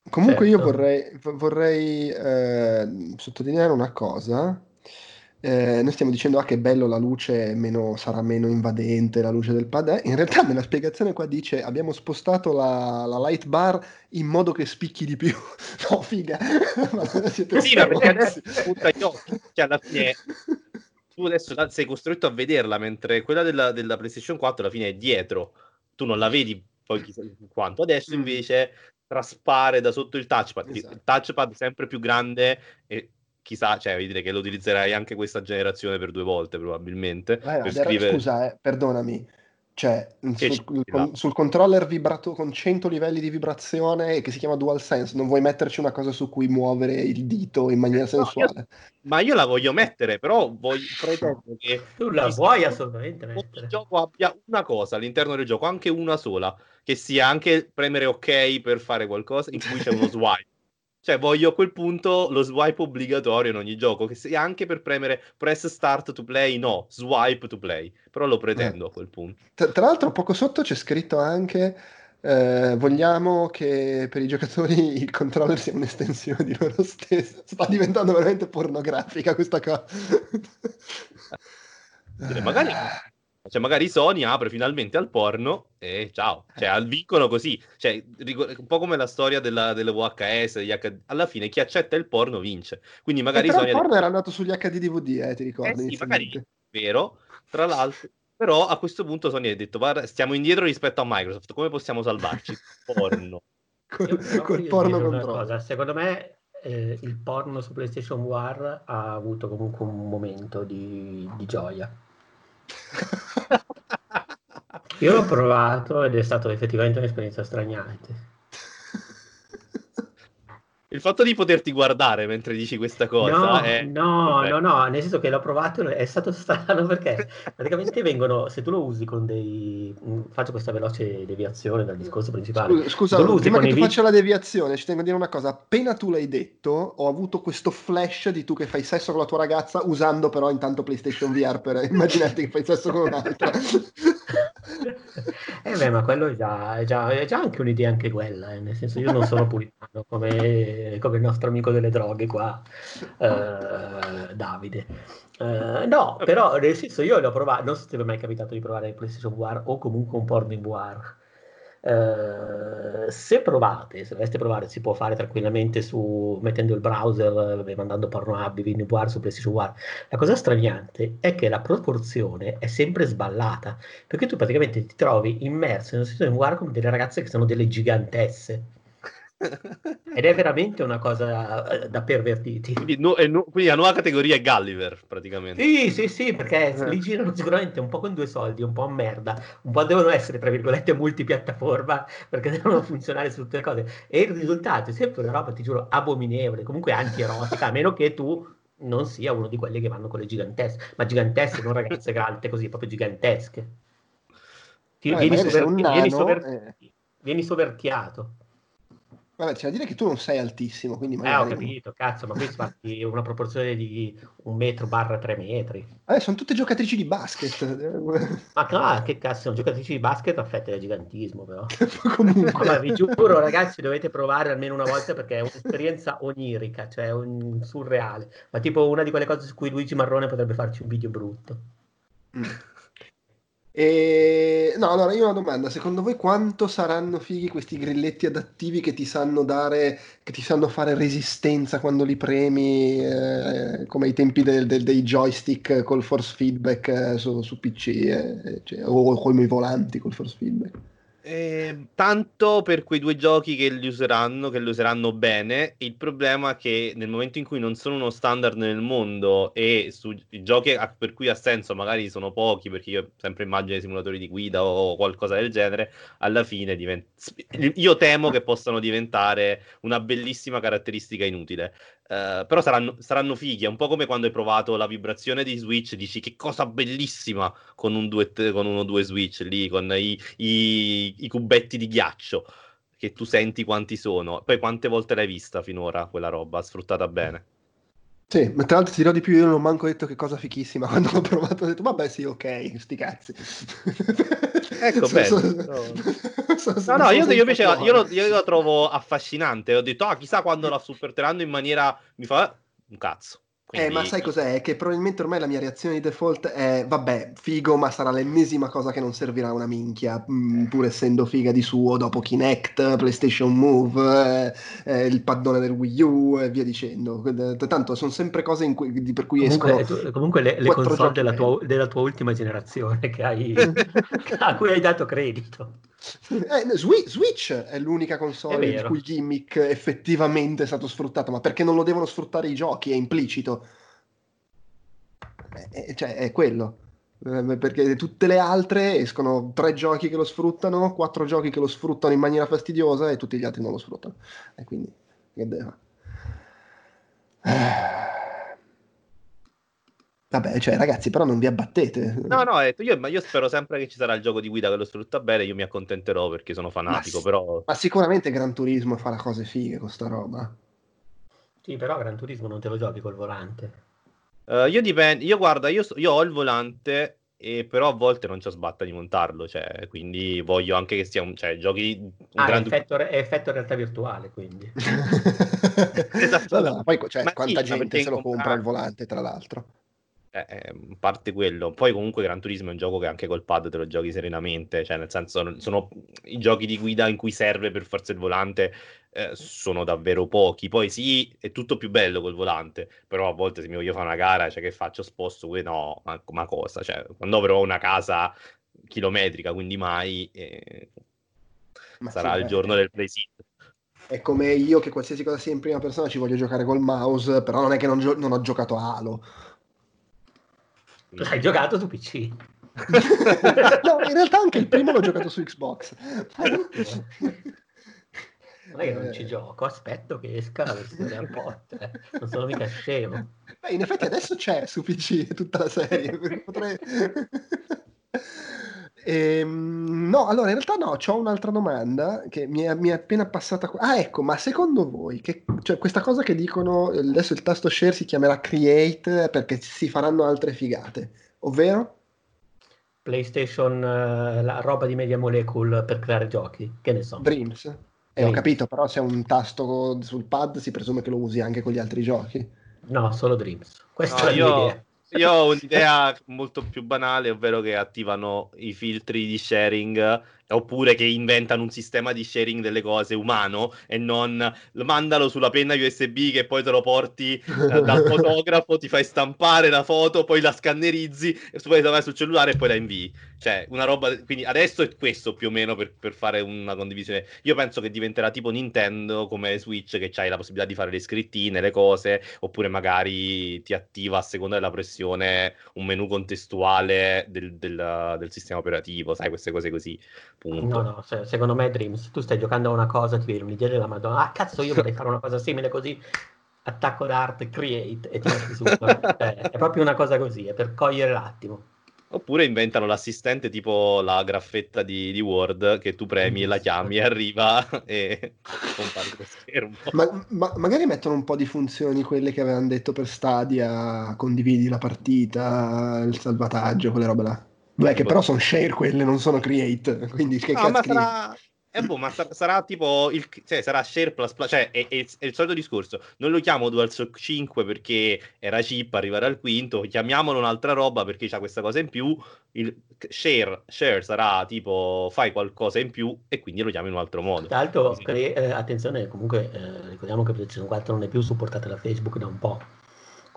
Comunque io Certo. vorrei, v- vorrei eh, sottolineare una cosa. Eh, noi stiamo dicendo ah, che bello la luce è meno- sarà meno invadente, la luce del pad. In realtà nella spiegazione qua dice abbiamo spostato la, la light bar in modo che spicchi di più. [laughs] No, figa. [laughs] Siete Sì, ma perché adesso punta gli occhi, cioè alla fine [laughs] tu adesso la- sei costretto a vederla mentre quella della, della PlayStation 4 alla fine è dietro, tu non la vedi poi chissà quanto. Adesso Mm. invece traspare da sotto il touchpad, Esatto. il touchpad sempre più grande e chissà, cioè vuol dire che lo utilizzerai anche questa generazione per due volte probabilmente Eh, per scrivere Scusa, eh, perdonami. Cioè, sul, con- sul controller vibrato con 100 livelli di vibrazione che si chiama DualSense, non vuoi metterci una cosa su cui muovere il dito in maniera No, io- sensuale? ma io la voglio mettere, però voglio, pretendo [laughs] che Tu la vuoi assolutamente mettere. gioco abbia una cosa all'interno del gioco, anche una sola, che sia anche premere ok per fare qualcosa in cui c'è uno [laughs] swipe. Cioè, voglio a quel punto lo swipe obbligatorio in ogni gioco, che sia anche per premere press start to play, no, swipe to play. Però lo pretendo Eh. a quel punto. Tra, tra l'altro, poco sotto c'è scritto anche: eh, Vogliamo che per i giocatori [laughs] il controller sia un'estensione di loro stessi. Sta diventando veramente pornografica questa cosa. Dire, magari, cioè, magari Sony apre finalmente al porno e ciao, cioè al vincono così, cioè, un po' come la storia della, delle VHS, degli HD alla fine chi accetta il porno vince, quindi magari Eh, Sony... il porno era andato sugli HD DVD, eh, ti Eh ricordi? sì, magari vero, tra l'altro, però a questo punto Sony ha detto, guarda, stiamo indietro rispetto a Microsoft, come possiamo salvarci? [laughs] Porno. Col, col porno controllo. cosa, secondo me eh, il porno su PlayStation War ha avuto comunque un momento di, di gioia. Io l'ho provato ed è stato effettivamente un'esperienza straniante. Il fatto di poterti guardare mentre dici questa cosa No, è... no, no, no, nel senso che l'ho provato è stato strano perché praticamente vengono, se tu lo usi con dei... mm, faccio questa veloce deviazione dal discorso principale. Scusa, scusa, lo prima che tu vi- faccia la deviazione, ci tengo a dire una cosa. Appena tu l'hai detto, ho avuto questo flash di tu che fai sesso con la tua ragazza, usando però intanto PlayStation VR per immaginarti che fai sesso con un'altra. [laughs] Eh beh, ma quello è già, è già, è già anche un'idea anche quella, eh, Nel senso io non sono [laughs] puritano come, come il nostro amico delle droghe qua, eh, Davide. Eh, no, però nel senso io l'ho provato, non so se ti è mai capitato di provare il PlayStation VR o comunque un porno in VR. Eh, se provate, se doveste provare, si può fare tranquillamente su mettendo il browser e mandando porno in VR su PlayStation VR. La cosa straniante è che la proporzione è sempre sballata, perché tu praticamente ti trovi immerso in una situazione in VR come delle ragazze che sono delle gigantesse. Ed è veramente una cosa eh, da pervertiti. quindi, è nu- quindi la nuova categoria è Gulliver, praticamente. Sì, sì, sì, perché li girano sicuramente un po' con due soldi, un po' a merda, un po' devono essere, tra virgolette, multipiattaforma, perché devono [laughs] funzionare su tutte le cose. E il risultato è sempre una roba, ti giuro, abominevole, comunque antierotica, a meno che tu non sia uno di quelli che vanno con le gigantesche, ma gigantesche, non ragazze alte così, proprio gigantesche. Ti- Vabbè, vieni, soverti- vieni sover- eh. vieni soverchiato. Vabbè, c'è da dire che tu non sei altissimo, quindi Eh, ho magari... capito, cazzo, ma qui fatti una proporzione di un metro barra tre metri. Vabbè, sono tutte giocatrici di basket. Ma no, che cazzo, sono giocatrici di basket affette da gigantismo, però. [laughs] Comunque... Ma vi giuro, ragazzi, dovete provare almeno una volta perché è un'esperienza onirica, cioè un surreale. Ma tipo una di quelle cose su cui Luigi Marrone potrebbe farci un video brutto. Mm. E... No, allora io ho una domanda, secondo voi quanto saranno fighi questi grilletti adattivi che ti sanno dare, che ti sanno fare resistenza quando li premi, eh, come ai tempi del- del- dei joystick col force feedback eh, su, su PC, eh, cioè, o come i volanti col force feedback? Eh, tanto per quei due giochi che li useranno, che li useranno bene. Il problema è che nel momento in cui non sono uno standard nel mondo e sui giochi a- per cui ha senso, magari sono pochi, perché io sempre immagino i simulatori di guida o qualcosa del genere, alla fine diventa... Io temo che possano diventare una bellissima caratteristica inutile. Eh, però saranno, saranno fighi, è un po' come quando hai provato la vibrazione di Switch, dici che cosa bellissima con un 2 con uno 2 Switch lì, con i, i- i cubetti di ghiaccio, che tu senti quanti sono. Poi quante volte l'hai vista finora quella roba, sfruttata bene? Sì, ma tra l'altro ti dirò di più, io non ho manco detto che cosa fichissima, [laughs] quando l'ho provato ho detto vabbè sì, ok, sti cazzi. Ecco, Sono- bello. sono- sono- No, no, io, sono io invece io lo, io lo trovo affascinante. Ho detto, ah, chissà quando la supporteranno in maniera... Mi fa un cazzo. Eh, Quindi- ma sai cos'è? Che probabilmente ormai la mia reazione di default è vabbè, figo, ma sarà l'ennesima cosa che non servirà a una minchia, mm, pur essendo figa di suo dopo Kinect, PlayStation Move, eh, eh, il paddone del Wii U e via dicendo. Eh, Tanto sono sempre cose in cui- di- per cui Comunque, escono tu- comunque le, le console della tua, della tua ultima generazione che hai, [laughs] [laughs] a cui hai dato credito. Eh, Switch è l'unica È console il vero. cui gimmick effettivamente è stato sfruttato, ma perché non lo devono sfruttare i giochi? È implicito. Eh, eh, cioè, è quello. Eh, Perché tutte le altre escono tre giochi che lo sfruttano, quattro giochi che lo sfruttano in maniera fastidiosa e tutti gli altri non lo sfruttano. E quindi, che? Eh. Vabbè, cioè, ragazzi, però non vi abbattete. No, no, eh, io, ma io spero sempre che ci sarà il gioco di guida che lo sfrutta bene, io mi accontenterò perché sono fanatico, sì. però... Ma sicuramente Gran Turismo farà cose fighe con sta roba. Sì, però Gran Turismo non te lo giochi col volante. Eh, io dipende, io guarda, io, io ho il volante, e però a volte non ci sbatta di montarlo, cioè, quindi voglio anche che sia un, cioè, giochi un Ah, è Gran effetto, è effetto realtà virtuale, quindi. [laughs] Esatto. Vabbè, ma poi cioè, Ma sì, quanta ma gente se lo compra il volante, tra l'altro. Eh, eh, parte quello, poi comunque Gran Turismo è un gioco che anche col pad te lo giochi serenamente, cioè nel senso sono i giochi di guida in cui serve per forza il volante eh, sono davvero pochi. Poi sì, è tutto più bello col volante, però a volte se mi voglio fare una gara, cioè che faccio sposto, no, ma, ma cosa? Cioè, quando avrò una casa chilometrica, quindi mai eh, sarà sì, il giorno del play. È come io che qualsiasi cosa sia in prima persona ci voglio giocare col mouse, però non è che non, gio- non ho giocato a Halo. L'hai giocato su PC. [laughs] no, in realtà anche il primo l'ho giocato su Xbox. Non è che non Eh. ci gioco, aspetto che esca la versione al port. eh. Non sono mica scemo. Beh, in effetti adesso c'è su PC tutta la serie. [laughs] potrei... Ehm, no, allora in realtà no, ho un'altra domanda che mi è, mi è appena passata. qua. Ah, ecco, ma secondo voi, che, cioè, questa cosa che dicono adesso il tasto share si chiamerà create perché si faranno altre figate, ovvero? PlayStation, eh, la roba di Media Molecule per creare giochi, che ne so. Dreams? Eh, ho capito, però se è un tasto sul pad si presume che lo usi anche con gli altri giochi. No, solo Dreams. Questa No, è la mia io, idea. Io ho un'idea molto più banale, ovvero che attivano i filtri di sharing oppure che inventano un sistema di sharing delle cose umano e non mandalo sulla penna USB che poi te lo porti eh, dal [laughs] fotografo, ti fai stampare la foto, poi la scannerizzi, e poi la vai sul cellulare e poi la invii. Cioè, una roba. Quindi adesso è questo più o meno per, per fare una condivisione. Io penso che diventerà tipo Nintendo come Switch, che c'hai la possibilità di fare le scrittine, le cose, oppure magari ti attiva a seconda della pressione un menu contestuale del, del- del sistema operativo, sai, queste cose così. Punto. No, no, se- secondo me Dreams, tu stai giocando a una cosa, ti viene un'idea della Madonna. Ah, cazzo, io [laughs] vorrei fare una cosa simile così. Attacco d'arte, create e ti metti su. Cioè, è proprio una cosa così, è per cogliere l'attimo. Oppure inventano l'assistente tipo la graffetta di, di Word che tu premi e la chiami e arriva [laughs] e compare lo schermo. Ma, ma- magari mettono un po' di funzioni, quelle che avevano detto per Stadia, condividi la partita, il salvataggio, quelle robe là. Beh, che però sono share quelle, non sono create, [laughs] quindi che No, cazzo ma sarà... Eh, boh, ma sar- sarà tipo il, cioè, sarà Share Plus Plus, cioè è, è- è il solito discorso. Non lo chiamo DualShock 5 perché era cheap arrivare al quinto, chiamiamolo un'altra roba perché c'ha questa cosa in più. Il share, share sarà tipo fai qualcosa in più e quindi lo chiami in un altro modo. Tra l'altro, cre- eh, attenzione, comunque eh, ricordiamo che PlayStation 4 non è più supportata da Facebook da un po'.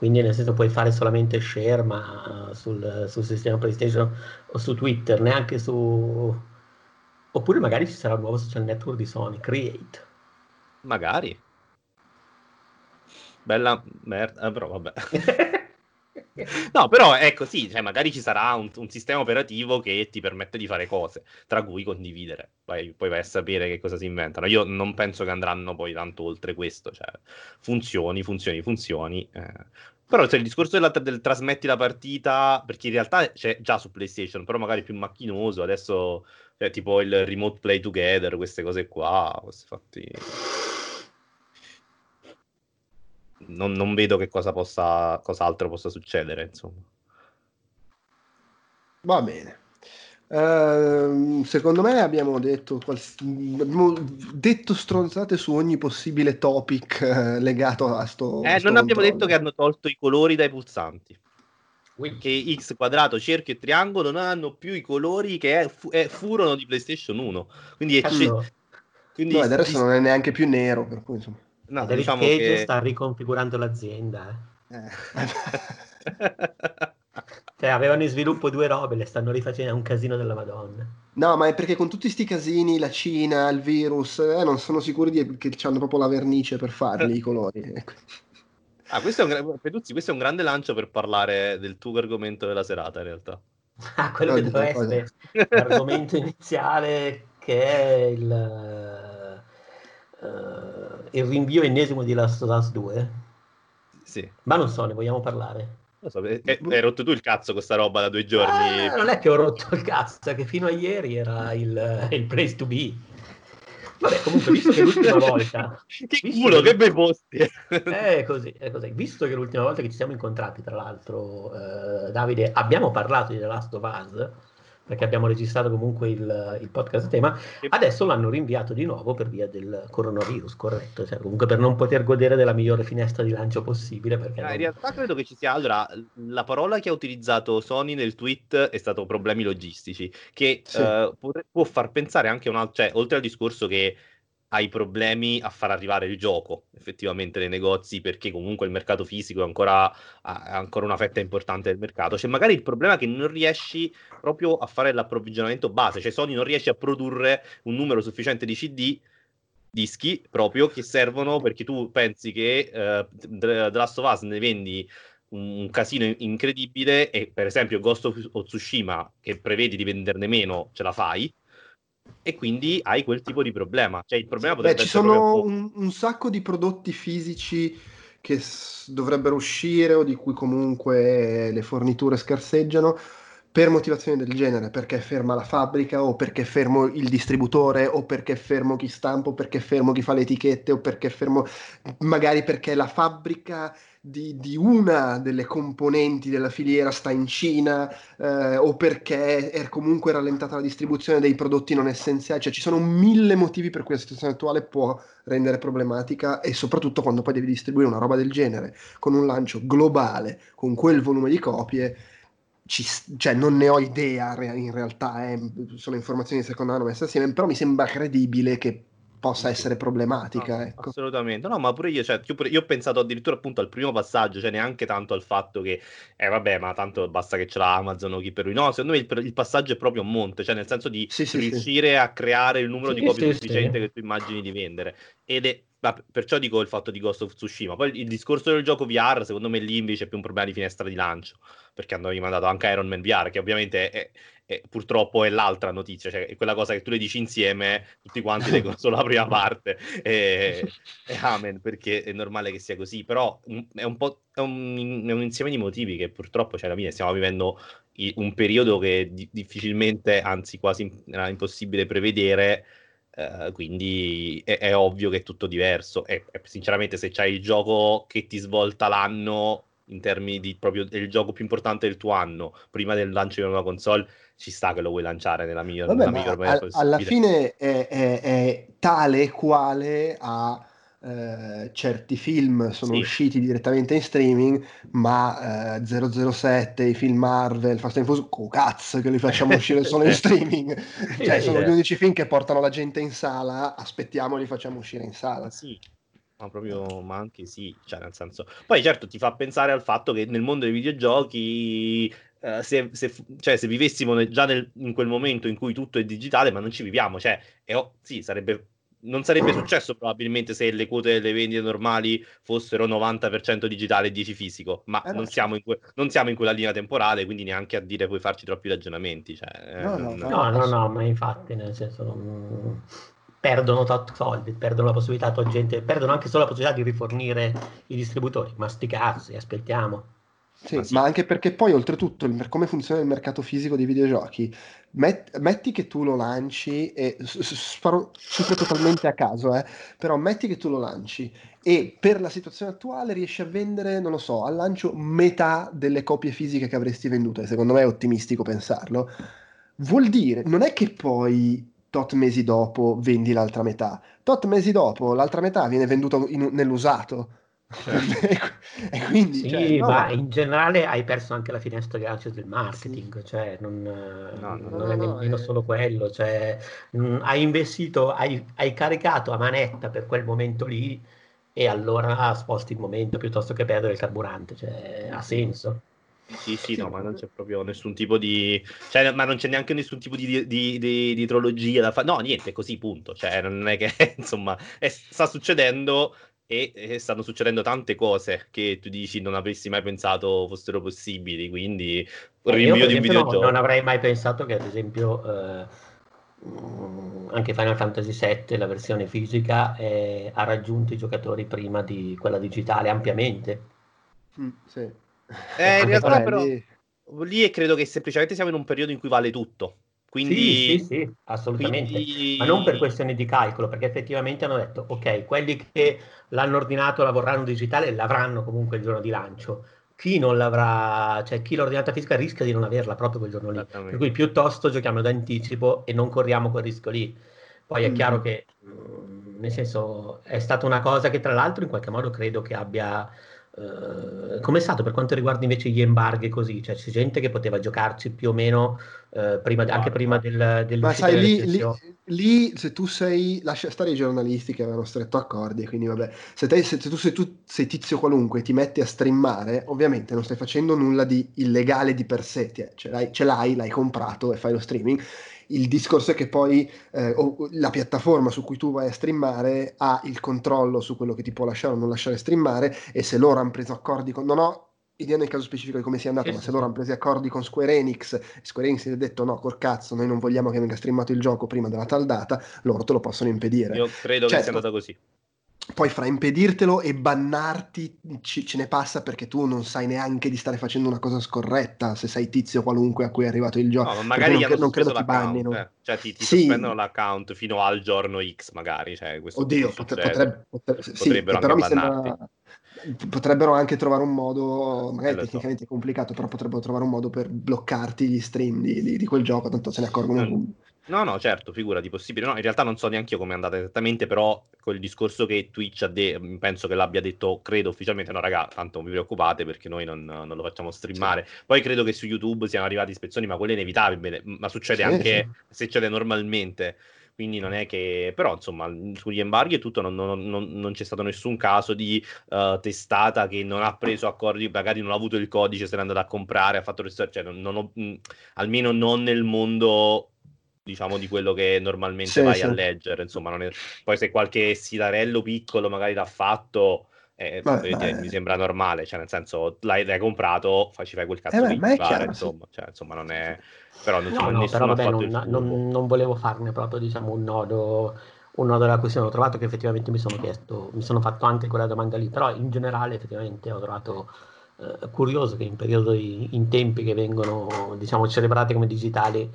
Quindi nel senso puoi fare solamente share, ma sul, sul sistema PlayStation o su Twitter, neanche su... Oppure magari ci sarà un nuovo social network di Sony, Create. Magari. Bella merda, eh, però vabbè. [laughs] [laughs] No, però ecco, sì, cioè, magari ci sarà un, un sistema operativo che ti permette di fare cose, tra cui condividere. Poi, poi vai a sapere che cosa si inventano. Io non penso che andranno poi tanto oltre questo, cioè funzioni, funzioni, funzioni. eh. Però cioè, il discorso della- del trasmetti la partita, perché in realtà c'è già su PlayStation, però magari più macchinoso, adesso cioè, tipo il remote play together, queste cose qua, questi fatti... Non, non vedo che cosa possa, cos'altro possa succedere, insomma. Va bene. Ehm, secondo me abbiamo detto, quals- abbiamo detto stronzate su ogni possibile topic eh, legato a sto. Eh, sto non abbiamo controllo. detto che hanno tolto i colori dai pulsanti. Che X quadrato, cerchio e triangolo non hanno più i colori che è- fu- eh, furono di PlayStation 1. Quindi, è Cazzo, quindi No, adesso non è neanche più nero, per cui insomma. No, David diciamo Cage che... sta riconfigurando l'azienda. eh. [laughs] Cioè, avevano in sviluppo due robe, le stanno rifacendo, è un casino della Madonna. No, ma è perché con tutti sti casini, la Cina, il virus, eh, non sono sicuri di- che hanno proprio la vernice per farli i [laughs] colori. Ecco. Ah, questo è un, Peduzzi, questo è un grande lancio per parlare del tuo argomento della serata, in realtà. Ah, quello No, che doveva essere l'argomento iniziale che è il, eh, il rinvio ennesimo di Last of Us 2. Sì. Ma non so, ne vogliamo parlare? Lo so, eh, eh, hai rotto tu il cazzo con sta roba da due giorni. Ah, non è che ho rotto il cazzo, che fino a ieri era il, il place to be. Vabbè, comunque, visto che l'ultima [laughs] volta... che culo, che bei posti! [laughs] È così, è così. Visto che l'ultima volta che ci siamo incontrati, tra l'altro, eh, Davide, abbiamo parlato di The Last of Us, perché abbiamo registrato comunque il, il podcast a tema, adesso l'hanno rinviato di nuovo per via del coronavirus, corretto? Cioè, comunque per non poter godere della migliore finestra di lancio possibile. Ah, non- In realtà credo che ci sia. Allora, la parola che ha utilizzato Sony nel tweet è stato problemi logistici, che Sì. eh, potre- può far pensare anche a un altro, cioè, oltre al discorso che hai problemi a far arrivare il gioco effettivamente nei negozi, perché comunque il mercato fisico è ancora, è ancora una fetta importante del mercato. C'è magari il problema che non riesci proprio a fare l'approvvigionamento base, cioè Sony non riesce a produrre un numero sufficiente di CD dischi proprio che servono perché tu pensi che eh, The Last of Us ne vendi un, casino in- incredibile e per esempio Ghost of Tsushima che prevedi di venderne meno ce la fai e quindi hai quel tipo di problema. Cioè il problema Beh, potrebbe ci essere sono un, un sacco di prodotti fisici che s- dovrebbero uscire o di cui comunque le forniture scarseggiano per motivazioni del genere, perché è ferma la fabbrica o perché è fermo il distributore o perché è fermo chi stampa o perché è fermo chi fa le etichette o perché è fermo magari perché la fabbrica di, di una delle componenti della filiera sta in Cina eh, o perché è comunque rallentata la distribuzione dei prodotti non essenziali, cioè ci sono mille motivi per cui la situazione attuale può rendere problematica e soprattutto quando poi devi distribuire una roba del genere con un lancio globale, con quel volume di copie, ci cioè non ne ho idea in realtà, eh, sono informazioni secondo me messe assieme, però mi sembra credibile che possa essere problematica. No, ecco. Assolutamente, no, ma pure io, cioè, io, pure- io ho pensato addirittura appunto al primo passaggio, cioè neanche tanto al fatto che, eh vabbè, ma tanto basta che ce l'ha Amazon o chi per lui. No, secondo me il, il passaggio è proprio a monte, cioè nel senso di Sì, sì, sì. riuscire a creare il numero Sì, di copie sì, sufficiente sì. che tu immagini di vendere. Ed è, ma perciò dico il fatto di Ghost of Tsushima. Poi il discorso del gioco VR, secondo me lì invece è più un problema di finestra di lancio, perché hanno rimandato anche Iron Man VR, che ovviamente è, è- purtroppo è l'altra notizia, cioè è quella cosa che tu le dici insieme, tutti quanti leggono [laughs] solo la prima parte e, e amen, perché è normale che sia così, però è un po' è un, è un insieme di motivi che purtroppo, cioè alla fine stiamo vivendo un periodo che di- difficilmente, anzi quasi era impossibile prevedere, eh, quindi è, è ovvio che è tutto diverso e, e sinceramente se c'hai il gioco che ti svolta l'anno in termini di proprio del gioco più importante del tuo anno prima del lancio di una console ci sta che lo vuoi lanciare nella miglior, Vabbè, nella miglior maniera al- alla possibile. fine è, è- è tale e quale a eh, certi film sono Sì. usciti direttamente in streaming, ma eh, 007, i film Marvel, Fast and Furious, co cazzo che li facciamo uscire solo in [laughs] streaming. Cioè, sono gli unici film che portano la gente in sala, aspettiamo e li facciamo uscire in sala. Sì, ma proprio, ma anche sì, cioè nel senso. Poi certo ti fa pensare al fatto che nel mondo dei videogiochi, eh, se, se cioè, se vivessimo nel- già nel- in quel momento in cui tutto è digitale, ma non ci viviamo, cioè, è o- sì, sarebbe, non sarebbe successo probabilmente se le quote delle vendite normali fossero 90% digitale e 10 fisico, ma Eh no, non, siamo in que- non siamo in quella linea temporale, quindi neanche a dire puoi farci troppi ragionamenti. Cioè, eh, No, no, non- No, no, no, ma infatti, nel senso, non- perdono tot soldi, perdono la possibilità, tot gente, perdono anche solo la possibilità di rifornire i distributori. Ma sti cazzi, aspettiamo. Sì, Ma sì. ma anche perché poi oltretutto il come funziona il mercato fisico dei videogiochi, met- metti che tu lo lanci e sparo cifre totalmente a caso, eh, però metti che tu lo lanci e per la situazione attuale riesci a vendere, non lo so, al lancio metà delle copie fisiche che avresti venduto, e secondo me è ottimistico pensarlo, vuol dire, non è che poi tot mesi dopo vendi l'altra metà, tot mesi dopo l'altra metà viene venduta in- nell'usato. [laughs] e quindi, Sì, cioè, no, ma in generale hai perso anche la finestra di lancio del marketing, cioè non, eh, No, no, non no, è no, nemmeno è- solo quello, cioè mh, hai investito, hai, hai caricato a manetta per quel momento lì e allora sposti il momento piuttosto che perdere il carburante, cioè ha senso. Sì, sì, no, ma non c'è proprio nessun tipo di... Cioè, ma non c'è neanche nessun tipo di, di, di, di trologia da fare. No, niente, così, punto. Cioè, non è che, [laughs] insomma, è- sta succedendo e, e stanno succedendo tante cose che tu dici non avresti mai pensato fossero possibili, quindi Eh, rinvio di un esempio, no- videogioco. non avrei mai pensato che, ad esempio, eh, anche Final Fantasy VII, la versione fisica, eh, ha raggiunto i giocatori prima di quella digitale ampiamente. Mm, sì. Eh, in realtà però... lì- credo che semplicemente siamo in un periodo in cui vale tutto. Quindi, sì, sì, sì, assolutamente. quindi- Ma non per questioni di calcolo, perché effettivamente hanno detto, ok, quelli che l'hanno ordinato la vorranno digitale l'avranno comunque il giorno di lancio. Chi non l'avrà, cioè chi l'ha ordinata fisica rischia di non averla proprio quel giorno lì. Per cui piuttosto giochiamo d'anticipo e non corriamo quel rischio lì. Poi è Mm. chiaro che, mm, nel senso, è stata una cosa che tra l'altro in qualche modo credo che abbia... eh, come è stato per quanto riguarda invece gli embarghi e così? Cioè c'è gente che poteva giocarci più o meno eh, prima, No, anche prima del, Ma sai, lì, lì, lì, se tu sei, lascia stare i giornalisti che avevano stretto accordi, quindi vabbè, se, te- se tu, sei, tu sei tizio qualunque e ti metti a streamare, ovviamente non stai facendo nulla di illegale di per sé, ti- ce l'hai, ce l'hai, l'hai comprato e fai lo streaming. Il discorso è che poi eh, la piattaforma su cui tu vai a streamare ha il controllo su quello che ti può lasciare o non lasciare streamare e se loro hanno preso accordi con... Non ho idea nel caso specifico di come sia andato, ma se loro hanno preso accordi con Square Enix e Square Enix gli ha detto no, col cazzo, noi non vogliamo che venga streamato il gioco prima della tal data, loro te lo possono impedire. Io credo che Certo. sia andata così. Poi fra impedirtelo e bannarti ci- ce ne passa perché tu non sai neanche di stare facendo una cosa scorretta se sei tizio qualunque a cui è arrivato il gioco. No, ma magari non, non credo ti bannino. eh. Cioè ti, ti Sì. sospendono l'account fino al giorno X magari, cioè, questo Oddio, potre- potrebbe- potre- sì, Potrebbero però anche sembra potrebbero anche trovare un modo, magari Eh, lo so. tecnicamente complicato, però potrebbero trovare un modo per bloccarti gli stream di, di- di quel gioco, tanto se ne accorgono. Mm. No, no, certo, figurati, possibile. No, in realtà non so neanche io come è andata esattamente, però col discorso che Twitch ha de- penso che l'abbia detto, credo ufficialmente, no, raga, tanto non vi preoccupate perché noi non, non lo facciamo streamare. Poi credo che su YouTube siano arrivati ispezioni, ma quello è inevitabile, ma succede Sì, anche, succede normalmente. Quindi non è che, però insomma, sugli embarghi e tutto non, non- non- non c'è stato nessun caso di eh, testata che non ha preso accordi, magari non ha avuto il codice, se l'è andato a comprare, ha fatto cioè ho- mh, almeno non nel mondo diciamo di quello che normalmente Sì, vai sì. a leggere insomma non è- poi se qualche sitarello piccolo magari l'ha fatto eh, dire, ma- mi sembra normale cioè nel senso l'hai, l'hai comprato ci fai quel cazzo Eh ma è pare chiaro, sì. insomma cioè, insomma non è però non, No, però vabbè, non, non- non volevo farne proprio diciamo, un nodo, un nodo della questione. Ho trovato che effettivamente mi sono chiesto, mi sono fatto anche quella domanda lì, però in generale effettivamente ho trovato eh, curioso che in periodi, in tempi che vengono diciamo celebrati come digitali,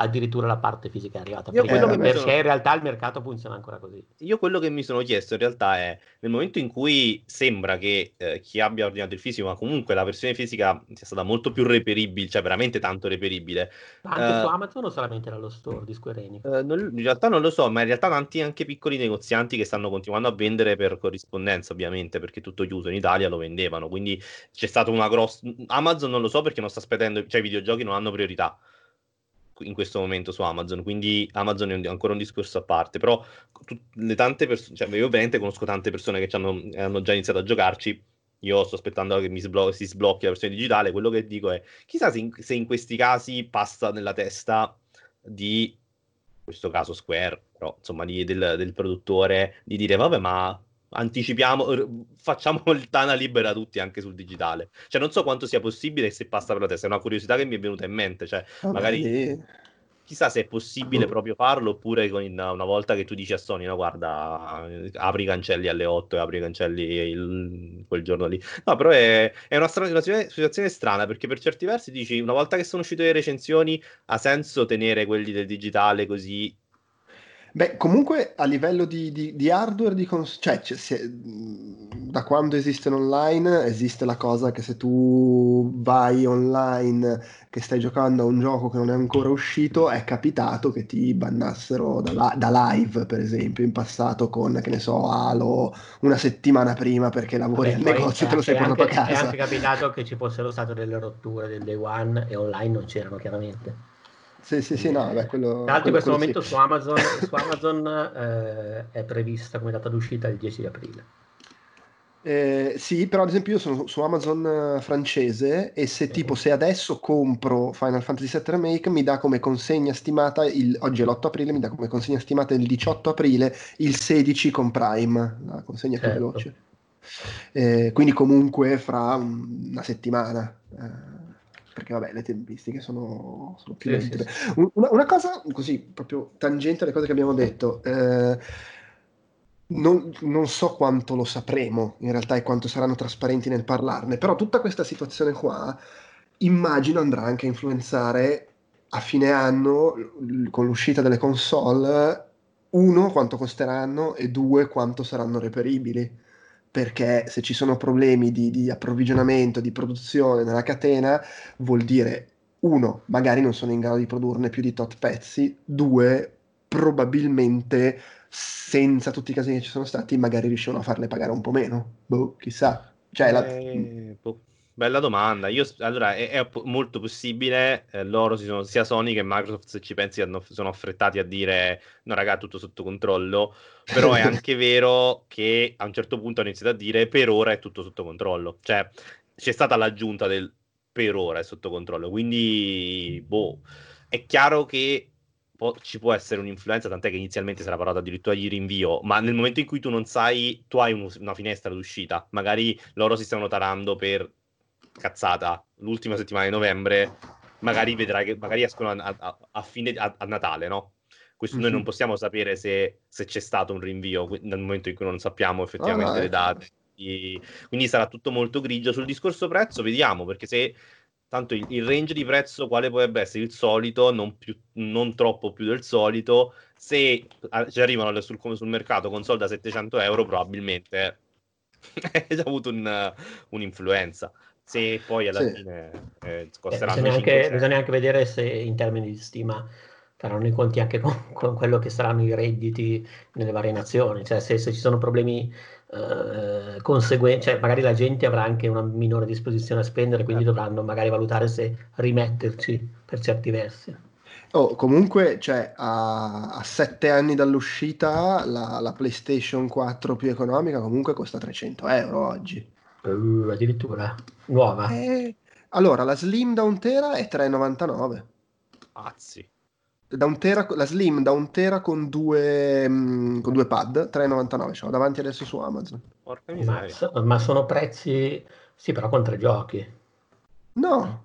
addirittura la parte fisica è arrivata. Io prima, quello che mi perché sono- in realtà il mercato funziona ancora così. Io quello che mi sono chiesto in realtà è nel momento in cui sembra che eh, chi abbia ordinato il fisico, ma comunque la versione fisica sia stata molto più reperibile, cioè veramente tanto reperibile, Ma anche Eh, su Amazon o solamente dallo store di Square Enix? Eh, non- in realtà non lo so, ma in realtà tanti anche piccoli negozianti che stanno continuando a vendere per corrispondenza, ovviamente, perché tutto chiuso in Italia lo vendevano. Quindi c'è stata una grossa. Amazon non lo so perché non sta spedendo, cioè i videogiochi non hanno priorità in questo momento su Amazon, quindi Amazon è un- ancora un discorso a parte. Però tut- le tante persone, cioè io ovviamente conosco tante persone che hanno, hanno già iniziato a giocarci. Io sto aspettando che sblo- si sblocchi la versione digitale. Quello che dico è: chissà se in, se in questi casi passa nella testa di in questo caso Square, però insomma di- del, del produttore, di dire vabbè ma anticipiamo, facciamo il Tana libera tutti anche sul digitale. Cioè non so quanto sia possibile se passa per la testa, è una curiosità che mi è venuta in mente, cioè Vabbè, magari lì- chissà se è possibile Boh. proprio farlo oppure con- una volta che tu dici a Sony no guarda apri i cancelli alle 8 e apri i cancelli il- quel giorno lì. No però è, è una, strana- una situazione strana perché per certi versi dici una volta che sono uscite le recensioni ha senso tenere quelli del digitale così Beh, comunque a livello di, di- di hardware, di cons- cioè, c'è- si è- mh, da quando esiste l'online, esiste la cosa che se tu vai online, che stai giocando a un gioco che non è ancora uscito, è capitato che ti bannassero da, la- da live, per esempio, in passato con, che ne so, Halo, una settimana prima perché lavori Vabbè, al negozio e è te lo sei anche- portato a È casa. anche capitato che ci fossero state delle rotture del day one e online non c'erano chiaramente. Sì, sì, sì, no, vabbè, quello... Tra l'altro in questo momento quello su Amazon, su Amazon, eh, è prevista come data d'uscita il 10 di aprile. Eh, sì, però ad esempio io sono su Amazon eh, francese e se Sì. tipo se adesso compro Final Fantasy VII Remake mi dà come consegna stimata il, oggi è l'8 aprile, mi dà come consegna stimata il 18 aprile, il 16 con Prime, la consegna più Certo. veloce. Eh, quindi comunque fra un- una settimana. Perché vabbè, le tempistiche sono, sono più Sì, sì, sì. Un- Una, una cosa così, proprio tangente alle cose che abbiamo detto. eh, non, non so quanto lo sapremo in realtà e quanto saranno trasparenti nel parlarne, però tutta questa situazione qua immagino andrà anche a influenzare a fine anno, con l'uscita delle console, uno, quanto costeranno e due, quanto saranno reperibili. Perché se ci sono problemi di, di approvvigionamento, di produzione nella catena, vuol dire uno, magari non sono in grado di produrne più di tot pezzi, due, probabilmente senza tutti i casini che ci sono stati, magari riuscivano a farle pagare un po' meno. Boh, chissà. Cioè, Eh, boh, bella domanda. Io, allora, è, è molto possibile. eh, loro si sono, sia Sony che Microsoft, se ci pensi, hanno- sono affrettati a dire: No, raga, tutto sotto controllo. Però è [laughs] anche vero che a un certo punto hanno iniziato a dire: Per ora è tutto sotto controllo. Cioè, c'è stata l'aggiunta del per ora è sotto controllo. Quindi, boh, è chiaro che po- ci può essere un'influenza, tant'è che inizialmente si era parlato addirittura di rinvio, ma nel momento in cui tu non sai, tu hai un- una finestra d'uscita, magari loro si stanno tarando per cazzata l'ultima settimana di novembre, magari vedrai che magari escono a, a- a fine a, a Natale, no? Questo noi Mhm. non possiamo sapere se, se c'è stato un rinvio nel momento in cui non sappiamo effettivamente no, le eh. date. Quindi- Quindi sarà tutto molto grigio. Sul discorso prezzo, vediamo perché se tanto il, il range di prezzo quale potrebbe essere il solito, non, più- non troppo più del solito. Se ah, ci arrivano sul, come sul mercato console da 700 euro, probabilmente [laughs] hai già avuto un- un'influenza. Se poi alla Sì. fine eh, Eh, costeranno bisogna, anche, 500. bisogna anche vedere se in termini di stima faranno i conti anche con, [laughs] con quello che saranno i redditi nelle varie nazioni, cioè se, se ci sono problemi eh, conseguenti, cioè magari la gente avrà anche una minore disposizione a spendere, quindi Certo. dovranno magari valutare se rimetterci per certi versi. Oh, comunque, cioè, a, a sette anni dall'uscita, la, la PlayStation 4 più economica comunque costa 300 euro oggi. Uh, addirittura nuova. Eh, allora, la Slim da un tera è 3,99. Pazzi. Da un tera, la Slim da un tera con due, mm, con due pad, 3,99. Ce l'ho davanti adesso su Amazon. Porca Ma, miseria. ma sono prezzi, sì, però con tre giochi. No,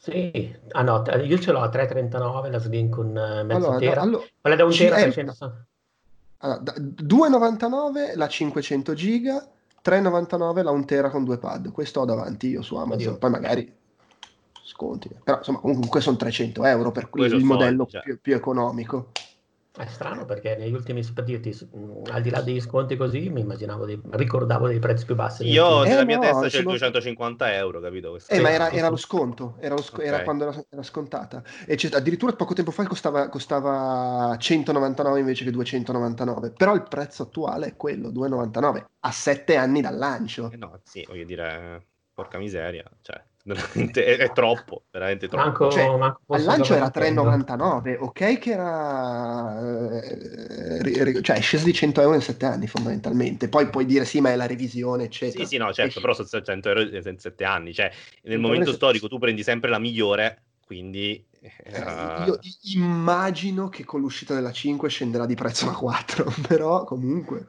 Sì, ah no, io ce l'ho a 3,39 la Slim con eh, mezzo allora, da- tera. allo- Quella da un tera eh, 300. allora, da- 2,99 la 500 giga, 3,99 la un tera con due pad. Questo ho davanti io su Amazon. Oddio. Poi magari sconti. Però insomma, comunque sono 300 euro per cui Quello il modello cioè. più, più economico. È strano perché negli ultimi, per dirti, mh, al di là degli sconti così, mi immaginavo dei, ricordavo dei prezzi più bassi. Io ultimi- Eh, nella mia no, testa c'è sono- 250 euro, capito? Eh, ma era, era lo sconto, era, lo sc- era Ok. quando era, era scontata. E c'è- addirittura poco tempo fa costava, costava 199 invece che 299. Però il prezzo attuale è quello, 2,99, a 7 anni dal lancio. Eh no, sì, voglio dire, porca miseria, cioè, veramente è, è troppo, veramente troppo. Manco, Cioè, manco Al lancio era Super Nintendo. 3,99, ok che era... eh, cioè è sceso di 100 euro in 7 anni fondamentalmente. Poi puoi dire sì, ma è la revisione, eccetera. Sì, sì, no, certo, però sono 100 euro in 7 anni, cioè, nel momento storico tu prendi sempre la migliore, quindi... Eh, eh, Io immagino che con l'uscita della 5 scenderà di prezzo la [laughs] 4, però comunque...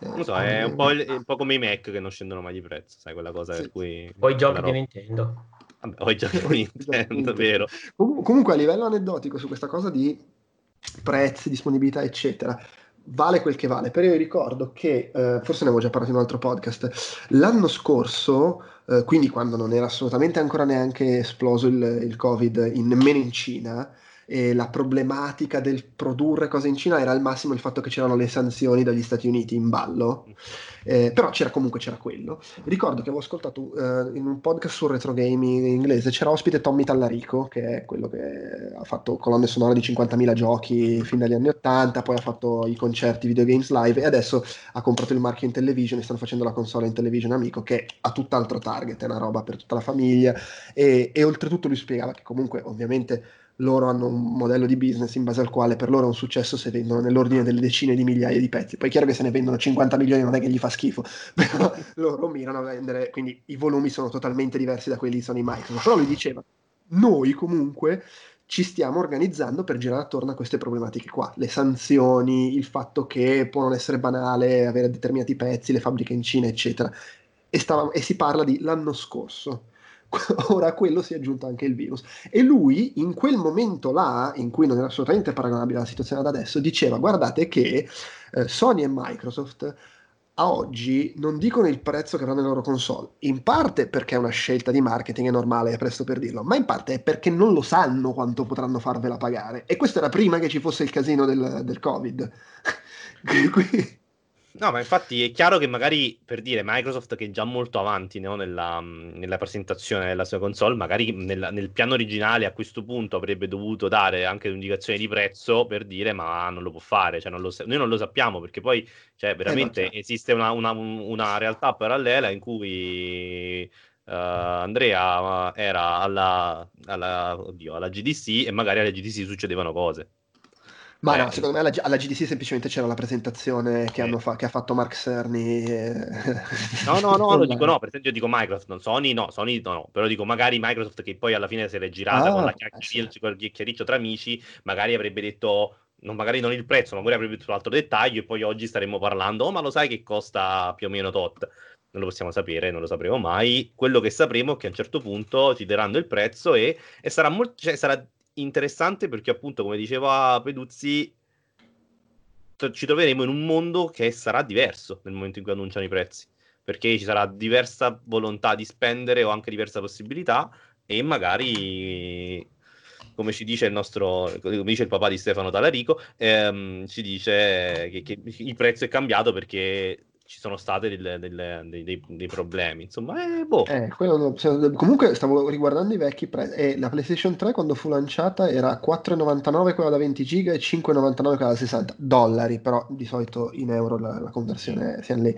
eh, non so, è un po', il- è un po' come i Mac che non scendono mai di prezzo, sai, quella cosa Sì. per cui... Poi i giochi di [laughs] Nintendo. Vabbè, ho i giochi di Nintendo, vero. Com- comunque a livello aneddotico su questa cosa di prezzi, disponibilità, eccetera, vale quel che vale. Però io ricordo che, eh, forse ne avevo già parlato in un altro podcast, l'anno scorso, eh, quindi quando non era assolutamente ancora neanche esploso il, il Covid, in- nemmeno in Cina, e la problematica del produrre cose in Cina era al massimo il fatto che c'erano le sanzioni dagli Stati Uniti in ballo, eh, però c'era comunque c'era quello. Ricordo che avevo ascoltato eh, in un podcast sul retro gaming in inglese, c'era ospite Tommy Tallarico, che è quello che ha fatto colonne sonore di 50.000 giochi fin dagli anni 80, poi ha fatto i concerti Video Games Live e adesso ha comprato il marchio in television stanno facendo la console in television amico che ha tutt'altro target, è una roba per tutta la famiglia e, e oltretutto lui spiegava che comunque ovviamente loro hanno un modello di business in base al quale per loro è un successo se vendono nell'ordine delle decine di migliaia di pezzi. Poi è chiaro che se ne vendono 50 milioni non è che gli fa schifo, [laughs] però [laughs] loro mirano a vendere, quindi i volumi sono totalmente diversi da quelli di Sony Microsoft. Però lui diceva, noi comunque ci stiamo organizzando per girare attorno a queste problematiche qua, le sanzioni, il fatto che può non essere banale avere determinati pezzi, le fabbriche in Cina, eccetera. E, stava- e si parla di l'anno scorso. [laughs] Ora a quello si è aggiunto anche il virus. E lui, in quel momento là, in cui non era assolutamente paragonabile alla situazione ad adesso, diceva: Guardate che eh, Sony e Microsoft a oggi non dicono il prezzo che avranno le loro console, in parte perché è una scelta di marketing, è normale, è presto per dirlo, ma in parte è perché non lo sanno quanto potranno farvela pagare. E questo era prima che ci fosse il casino del, del Covid. [laughs] No, ma infatti è chiaro che magari per dire Microsoft che è già molto avanti no, nella, nella presentazione della sua console, magari nel, nel piano originale a questo punto avrebbe dovuto dare anche un'indicazione di prezzo per dire ma non lo può fare, cioè non lo noi non lo sappiamo perché poi cioè, veramente certo. esiste una, una- una realtà parallela in cui eh, Andrea era alla, alla, oddio, alla GDC e magari alla GDC succedevano cose. Ma Eh, no, secondo me alla, G- alla GDC semplicemente c'era la presentazione che, Eh. hanno fa- che ha fatto Mark Cerny. e- No, no, no, [laughs] lo dico no, per esempio dico Microsoft, non Sony, no, Sony no, no, però dico magari Microsoft che poi alla fine se l'è girata Ah, con la eh, chiacchiericcio, sì. col chiacchiericcio tra amici, magari avrebbe detto, non, magari non il prezzo, ma magari avrebbe detto un altro dettaglio e poi oggi staremmo parlando, oh ma lo sai che costa più o meno tot? Non lo possiamo sapere, non lo sapremo mai. Quello che sapremo è che a un certo punto ci daranno il prezzo e, e sarà, molto, cioè, sarà interessante perché appunto, come diceva Peduzzi, ci troveremo in un mondo che sarà diverso nel momento in cui annunciano i prezzi perché ci sarà diversa volontà di spendere o anche diversa possibilità e magari come ci dice il nostro come dice il papà di Stefano Talarico ehm, ci dice che, che il prezzo è cambiato perché ci sono stati delle- delle- dei, dei- dei problemi insomma eh, boh. Eh, quello no- se- comunque stavo riguardando i vecchi prezzi e la PlayStation 3 quando fu lanciata era 4,99 quella da 20 giga e 5,99 quella da 60 dollari, però di solito in euro la, la conversione siamo lì.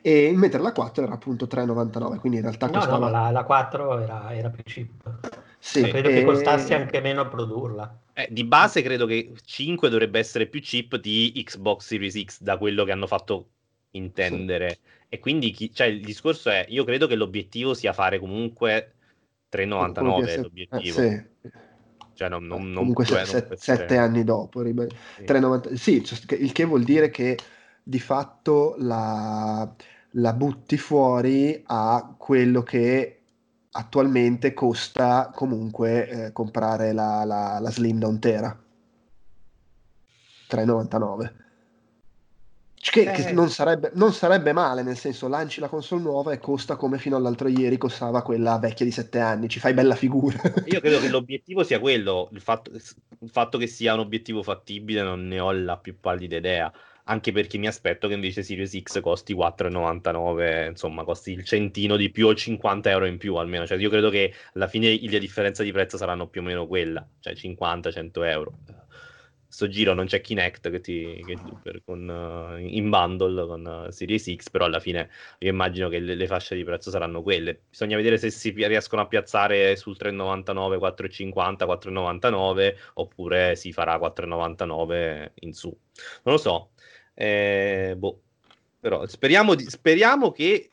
E mentre la 4 era appunto 3,99, quindi in realtà No, no, costava... ma la, la 4 era, era più cheap. Sì, Credo e- che costasse anche meno a produrla. Eh, di base credo che 5 dovrebbe essere più cheap di Xbox Series X da quello che hanno fatto intendere. E quindi chi- cioè, il discorso è, io credo che l'obiettivo sia fare comunque 3,99 quello è PS eh, l'obiettivo. sì. Cioè, non, non, non comunque può- se- non se- può essere- sette anni dopo riba- sì. 3,90 sì, cioè, il che vuol dire che di fatto la, la butti fuori a quello che attualmente costa comunque eh, comprare la, la, la Slim da un tera 3,99 che, che Eh. non, sarebbe, non sarebbe male nel senso lanci la console nuova e costa come fino all'altro ieri costava quella vecchia di 7 anni ci fai bella figura [laughs] Io credo che [laughs] l'obiettivo sia quello, il fatto, il fatto che sia un obiettivo fattibile non ne ho la più pallida idea, anche perché mi aspetto che invece Series X costi 4,99, insomma costi il centino di più o 50 euro in più almeno, cioè io credo che alla fine la differenza di prezzo saranno più o meno quella, cioè 50-100 euro. Sto giro non c'è Kinect che ti, che- per- con, eh, in bundle con eh, Series X, però alla fine io immagino che le, le fasce di prezzo saranno quelle. Bisogna vedere se si riescono a piazzare sul 3,99, 4,50, 4,99 oppure si farà 4,99 in su. Non lo so. Eh, boh. Però speriamo, di- speriamo che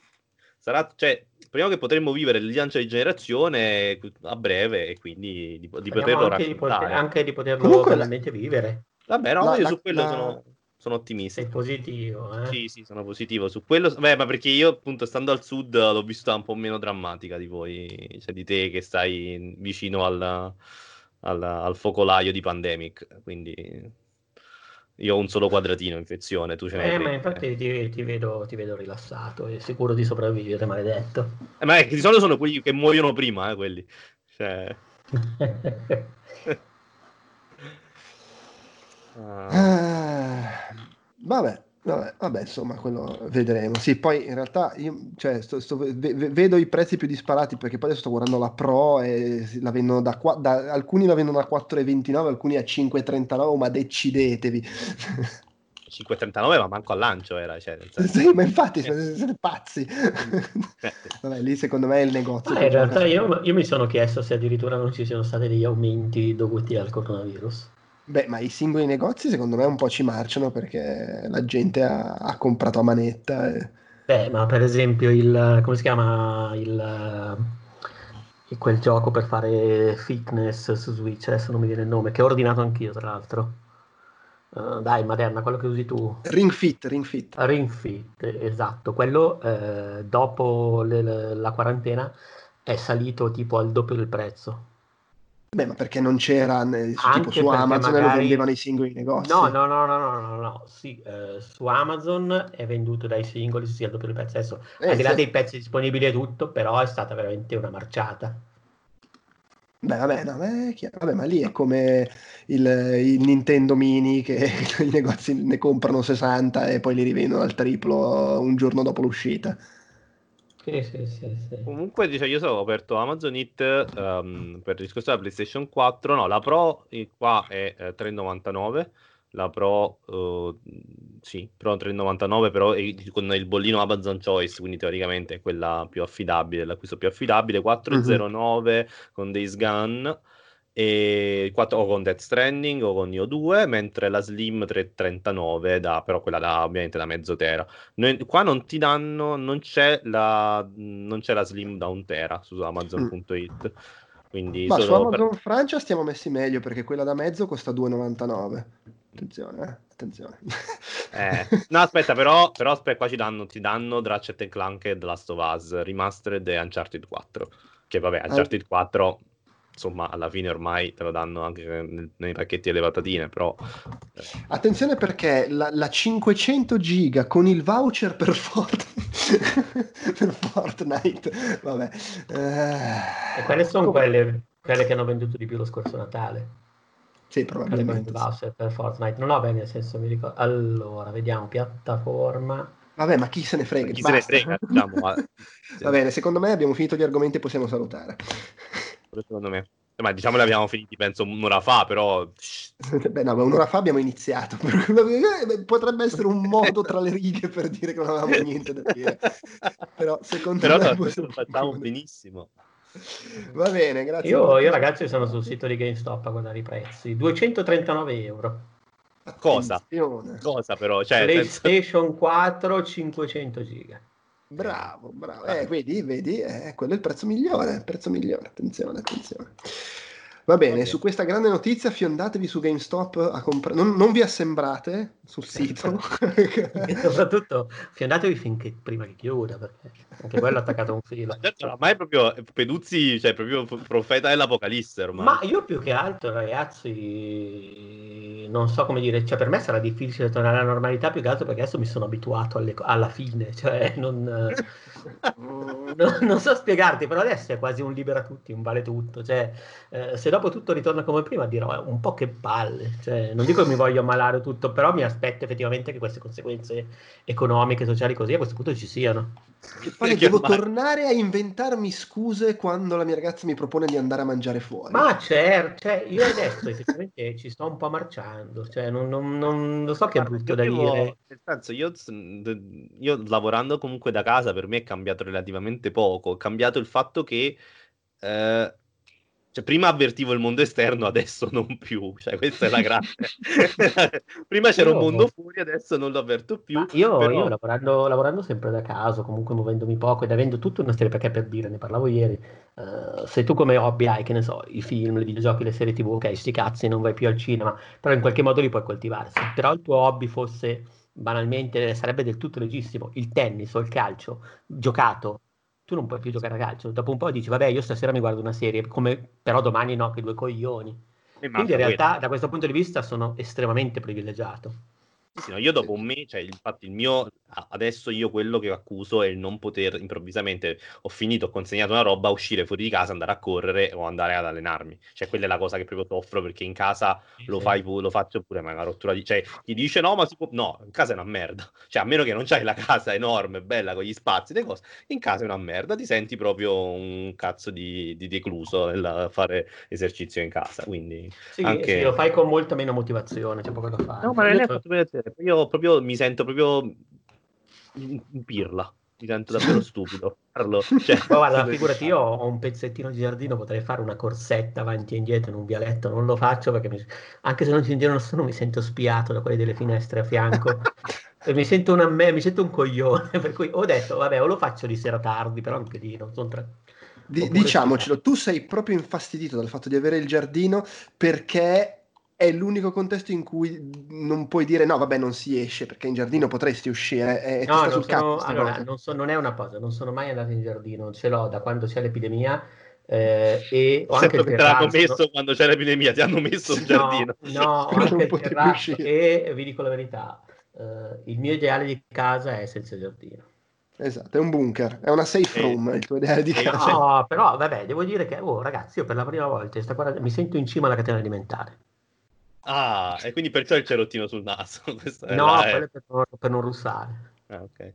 sarà, cioè, speriamo che potremmo vivere il lancio di generazione a breve e quindi di, di poterlo anche di, poter- anche di poterlo Comunque la- veramente vivere. Vabbè, no, La- io la- su quello la- sono, sono ottimista. Sei positivo, eh? Sì, sì, sono positivo su quello. Beh, ma perché io, appunto, stando al sud, l'ho vista un po' meno drammatica di voi, cioè di te che stai vicino al, al, al focolaio di Pandemic. Quindi io ho un solo quadratino infezione, tu ce n'hai Eh, ma infatti ti, ti vedo, ti vedo rilassato e sicuro di sopravvivere, maledetto. Eh, ma è che di solito sono quelli che muoiono prima, eh, quelli. Cioè... [laughs] [laughs] ah, Ah, vabbè, vabbè, vabbè, insomma, quello vedremo. Sì, poi in realtà io cioè, sto- sto- ve- ve- vedo i prezzi più disparati perché poi adesso sto guardando la Pro e la vendono da, qua- da- alcuni la vendono a 4,29, alcuni a 5,39, ma decidetevi. [laughs] 5,39 ma manco al lancio era, cioè, nel senso- Sì, ma infatti siete, siete pazzi. Eh, [laughs] Vabbè, lì secondo me è il negozio. Ma che in realtà io, io mi sono chiesto se addirittura non ci siano stati degli aumenti dovuti al coronavirus. Beh, ma i singoli negozi secondo me un po' ci marciano perché la gente ha, ha comprato a manetta. e- Beh, ma per esempio il, come si chiama il, eh, quel gioco per fare fitness su Switch, adesso non mi viene il nome, che ho ordinato anch'io tra l'altro. Eh, dai, Maderna, quello che usi tu. Ring Fit, Ring Fit. Ring Fit, esatto, quello eh, dopo le- la quarantena è salito tipo al doppio del prezzo. Beh, ma perché non c'era ne- su, Anche tipo su Amazon e lo magari- vendevano i singoli negozi? No, no, no, no, no, no, no. Sì, eh, su Amazon è venduto dai singoli, sì, al doppio del prezzo. Adesso, Eh, al di là sì. dei pezzi disponibili e tutto, però è stata veramente una marciata. Beh, vabbè, no, beh. Vabbè, ma lì è come il, il Nintendo Mini che [laughs] i negozi ne comprano 60 e poi li rivendono al triplo un giorno dopo l'uscita. Sì, sì, sì, sì. Comunque, dice, io ho aperto Amazon It ehm, per il discorso della PlayStation 4. No, la Pro eh, qua è eh, 3,99. La Pro, eh, sì, Pro 3,99, però è con il bollino Amazon Choice, quindi teoricamente è quella più affidabile, l'acquisto più affidabile. 4,09 con Days Gone. E 4, o con Death Stranding o con Io 2, mentre la Slim 339, da, però quella da, ovviamente da mezzo tera. Noi- qua non ti danno, non c'è la, non c'è la Slim da un tera su Amazon.it. Quindi Ma su solo per- Amazon Francia stiamo messi meglio perché quella da mezzo costa 2,99. Attenzione, eh, attenzione. Eh, no, aspetta, però, però aspetta, qua ci danno, ti danno Ratchet Clank e The Last of Us Remastered e Uncharted 4. Che vabbè, Ah. Uncharted 4, insomma, alla fine ormai te lo danno anche nel- nei pacchetti delle patatine, però... eh, Attenzione perché la, la 500 giga con il voucher per, Fortnite, [laughs] per Fortnite, vabbè. eh, E quelle sono quelle, quelle che hanno venduto di più lo scorso Natale. Sì, probabilmente. il sì. voucher per Fortnite. Non ho bene nel senso, mi ricordo. Allora, vediamo, piattaforma. Vabbè, ma chi se ne frega? chi se ne frega, diciamo, ma- [laughs] Va bene, secondo me abbiamo finito gli argomenti e possiamo salutare. Secondo me. Ma diciamo li abbiamo finiti, penso, un'ora fa, però... [laughs] Beh, no, ma un'ora fa abbiamo iniziato. [laughs] Potrebbe essere un modo tra le righe per dire che non avevamo niente da dire. Però secondo Però me lo, possiamo lo facciamo benissimo. Va bene, grazie. Io, io ragazzi sono sul sito di GameStop a guardare i prezzi. 239 euro. Cosa? Attenzione. Cosa però? Cioè, PlayStation 4 500 giga. Bravo, bravo. Eh, vedi, vedi, eh, quello è il prezzo migliore, il prezzo migliore. Attenzione, attenzione. Va bene, bene. su questa grande notizia fiondatevi su GameStop a comprare. Non, non vi assembrate sul sito. [laughs] E soprattutto fiondatevi finché prima che chiuda, perché anche quello è attaccato a un filo. Ma certo, ormai è proprio Peduzzi, cioè proprio profeta dell'Apocalisse ormai. Ma io più che altro, ragazzi, non so come dire, cioè per me sarà difficile tornare alla normalità più che altro perché adesso mi sono abituato alle alla fine, cioè non, [laughs] non- non so spiegarti, però adesso è quasi un libera tutti, un vale tutto, cioè eh, se dopo tutto ritorna come prima dirò "Eh, un po' che palle, cioè, non dico che mi voglio ammalare tutto, però mi aspetto effettivamente che queste conseguenze economiche, sociali così a questo punto ci siano. Che poi devo ormai- tornare a inventarmi scuse quando la mia ragazza mi propone di andare a mangiare fuori. Ma certo, cioè, io adesso effettivamente [laughs] ci sto un po' marciando, cioè non, non- non- lo so che è brutto io da devo- dire. Nel senso, io, io lavorando comunque da casa, per me è cambiato relativamente poco. È cambiato il fatto che eh, cioè, prima avvertivo il mondo esterno, adesso non più. Cioè, questa è la [laughs] grande. [laughs] prima c'era un Io- mondo fuori, adesso non lo avverto più. Ma io, però- io lavorando, lavorando sempre da casa, comunque muovendomi poco ed avendo tutta una serie, perché per dire, ne parlavo ieri, eh, se tu come hobby hai, che ne so, i film, i videogiochi, le serie tv, ok, sti cazzi, non vai più al cinema, però in qualche modo li puoi coltivare. Se però il tuo hobby fosse banalmente, sarebbe del tutto legittimo, il tennis o il calcio, giocato, tu non puoi più giocare a calcio. Dopo un po' dici, vabbè, io stasera mi guardo una serie, come, però domani no, che due coglioni. Quindi in quello- realtà da questo punto di vista sono estremamente privilegiato. Sì, no, io dopo un mese, cioè, infatti il mio, adesso io quello che accuso è il non poter improvvisamente, ho finito, ho consegnato una roba, uscire fuori di casa, andare a correre o andare ad allenarmi. Cioè quella è la cosa che proprio soffro perché in casa lo, fai, lo faccio pure, ma è una rottura di... Cioè chi dice no, ma si può... No, in casa è una merda. [laughs] Cioè a meno che non c'hai la casa enorme, bella, con gli spazi, le cose, in casa è una merda, ti senti proprio un cazzo di, di decluso nel fare esercizio in casa, quindi... Sì, Anche- sì, lo fai con molta meno motivazione, c'è poco da fare. No, ma è to- fatto per te. Io proprio mi sento proprio in, in pirla. Mi sento davvero [laughs] stupido. Parlo, cioè, Ma guarda, figurati, io ho un pezzettino di giardino, potrei fare una corsetta avanti e indietro in un vialetto, non lo faccio perché mi- anche se non ci in giro nessuno mi sento spiato da quelli delle finestre a fianco. E mi sento, una me- mi sento un coglione, [laughs] per cui ho detto, vabbè, o lo faccio di sera tardi, però anche lì non sono tre. Di- Oppure diciamocelo, tu sei proprio infastidito dal fatto di avere il giardino perché è l'unico contesto in cui non puoi dire no, vabbè, non si esce perché in giardino potresti uscire e ti No, non sul sono, allora, non, so- non è una cosa, non sono mai andato in giardino, ce l'ho da quando c'è l'epidemia, eh, e ho anche Sempre il che te l'hanno terrazzo. messo quando c'è l'epidemia, ti hanno messo un giardino. No, no, ho [laughs] Non anche il potevi terrazzo uscire. e vi dico la verità, eh, il mio ideale di casa è senza giardino. Esatto, è un bunker, è una safe Eh, room, il tuo ideale di eh, casa. No, però vabbè, devo dire che, oh, ragazzi, io per la prima volta sta guarda- mi sento in cima alla catena alimentare. Ah, e quindi perciò il cerottino sul naso. [laughs] No, è per non, per non russare. Ah, ok.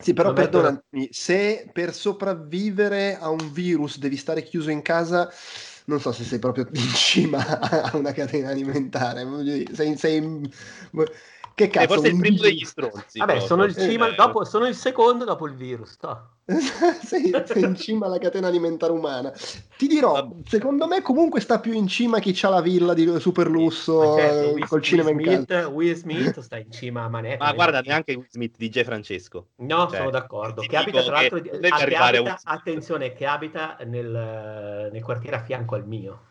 Sì, però perdonami, se per sopravvivere a un virus devi stare chiuso in casa, non so se sei proprio in cima a una catena alimentare. Sei, sei in- Che Eh, cazzo? forse il primo degli stronzi. Vabbè, sono il, forse, cima, eh, dopo, sono il secondo dopo il virus. to. [laughs] sei, sei [laughs] in cima alla catena alimentare umana. Ti dirò, Vabbè. secondo me comunque sta più in cima chi ha la villa di super lusso certo, eh, Will, col cinema Will in casa. Smith, Will Smith sta in cima a manetta. Ma guarda, neanche Will Smith, DJ Francesco. No, Cioè, sono d'accordo. Che abita, tra l'altro, che di- abita- attenzione, che abita nel, nel quartiere a fianco al mio.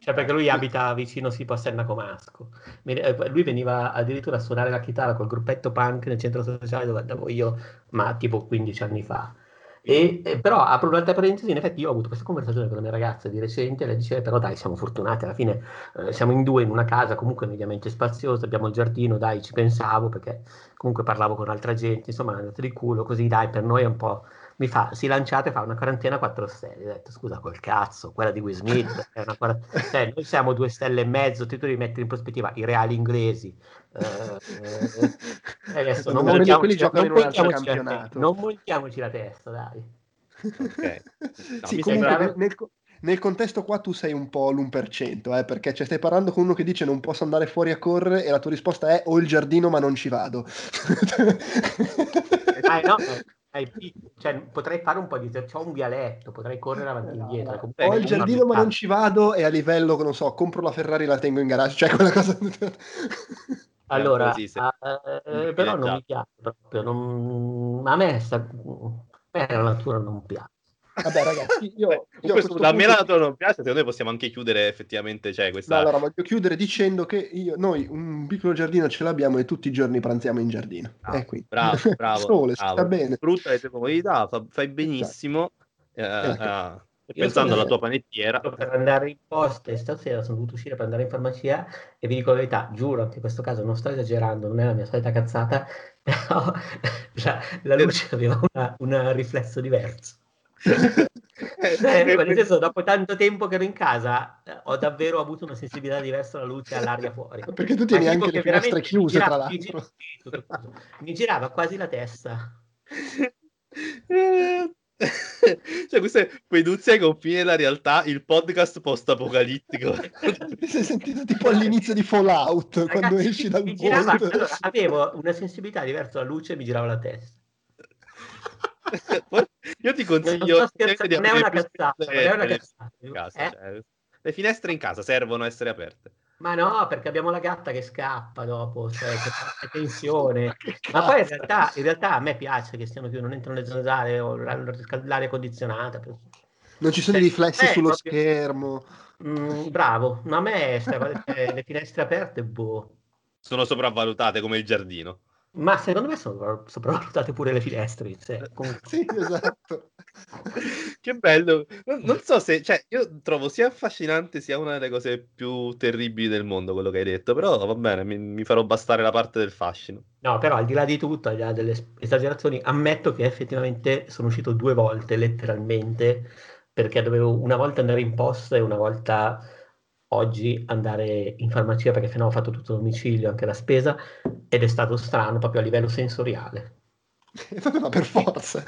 Cioè, perché lui abita vicino Sipo a Senna Comasco. Eh, Lui veniva addirittura a suonare la chitarra col gruppetto punk nel centro sociale dove andavo io, ma tipo 15 anni fa. E, e però apro un'altra parentesi, in effetti io ho avuto questa conversazione con la mia ragazza di recente, lei dice però dai siamo fortunati, alla fine eh, siamo in due in una casa comunque mediamente spaziosa, abbiamo il giardino, dai ci pensavo perché comunque parlavo con altra gente, insomma è andato di culo, così dai per noi è un po'... Mi fa, si lanciate e fa una quarantena a 4 stelle. Ho detto, scusa, col cazzo, quella di Will Smith [laughs] è una quar- cioè, noi siamo due stelle e mezzo, tu devi mettere in prospettiva i reali inglesi. Eh, eh, e adesso [laughs] non Quelli- montiamoci, giocano non in un altro montiamoci la campionato. testa, non montiamoci la testa, dai. Ok. [laughs] No, sì, mi comunque sembra- nel, nel co- nel contesto qua tu sei un po' l'1%, eh, perché cioè, stai parlando con uno che dice non posso andare fuori a correre e la tua risposta è ho il giardino ma non ci vado. Dai, no, dai, pi- cioè, potrei fare un po' di... C'ho un vialetto, potrei correre avanti e indietro. comunque- ho il giardino ma non ci vado e a livello, non so, compro la Ferrari e la tengo in garage, cioè quella cosa... [laughs] Allora, Così, se- ah, eh, però non mi piace proprio, non- a me, sta... a me la natura non piace. Vabbè ragazzi, io... io questo da me punto- non piace, secondo me possiamo anche chiudere effettivamente, cioè, questa... No, allora voglio chiudere dicendo che io- noi un piccolo giardino ce l'abbiamo e tutti i giorni pranziamo in giardino. Bravo, Eh, quindi. bravo, [laughs] bravo, Sole, bravo. sta bene. Sfrutta le tue comodità, fa- fai benissimo. eh, Ecco. eh, Io pensando alla tua panettiera. per andare in posta e stasera sono dovuto uscire per andare in farmacia e vi dico la verità, giuro anche in questo caso non sto esagerando, non è la mia solita cazzata, [laughs] però la, la luce aveva una- un riflesso diverso. Eh, nel senso, dopo tanto tempo che ero in casa, eh, ho davvero avuto una sensibilità diversa alla luce e all'aria fuori. [laughs] Perché tu tieni anche le finestre chiuse, mi tra girava- mi l'altro. Mi girava quasi la testa. [laughs] cioè, questo è Peduzia ai confini della realtà, il podcast post-apocalittico. [laughs] Ti sei sentito tipo all'inizio di Fallout, quando Ragazzi, esci dal mi girava- allora, avevo una sensibilità diversa alla luce e mi girava la testa. [laughs] Io ti consiglio scherzando, di non è una cazzata, non è una cazzata. in casa, Eh? cioè, le finestre in casa servono a essere aperte. Ma no, perché abbiamo la gatta che scappa dopo, cioè che fa tensione. [laughs] Che Ma poi in realtà, in realtà a me piace che stiano chiusi, non entrano le zanzare o la- l'aria condizionata. Non ci sono i Eh, riflessi eh, sullo proprio- schermo. Mm, bravo, ma a me sta cioè, le finestre aperte, boh. Sono sopravvalutate come il giardino. Ma secondo me sono sopravvalutate pure le finestre. in sé. Comunque- Sì, esatto. [laughs] che bello. Non, non so se, cioè, io trovo sia affascinante sia una delle cose più terribili del mondo quello che hai detto, però va bene, mi, mi farò bastare la parte del fascino. No, però al di là di tutto, al di là delle es- esagerazioni, ammetto che effettivamente sono uscito due volte, letteralmente, perché dovevo una volta andare in posta e una volta oggi andare in farmacia, perché sennò ho fatto tutto a domicilio, anche la spesa, ed è stato strano proprio a livello sensoriale. [laughs] Ma per forza.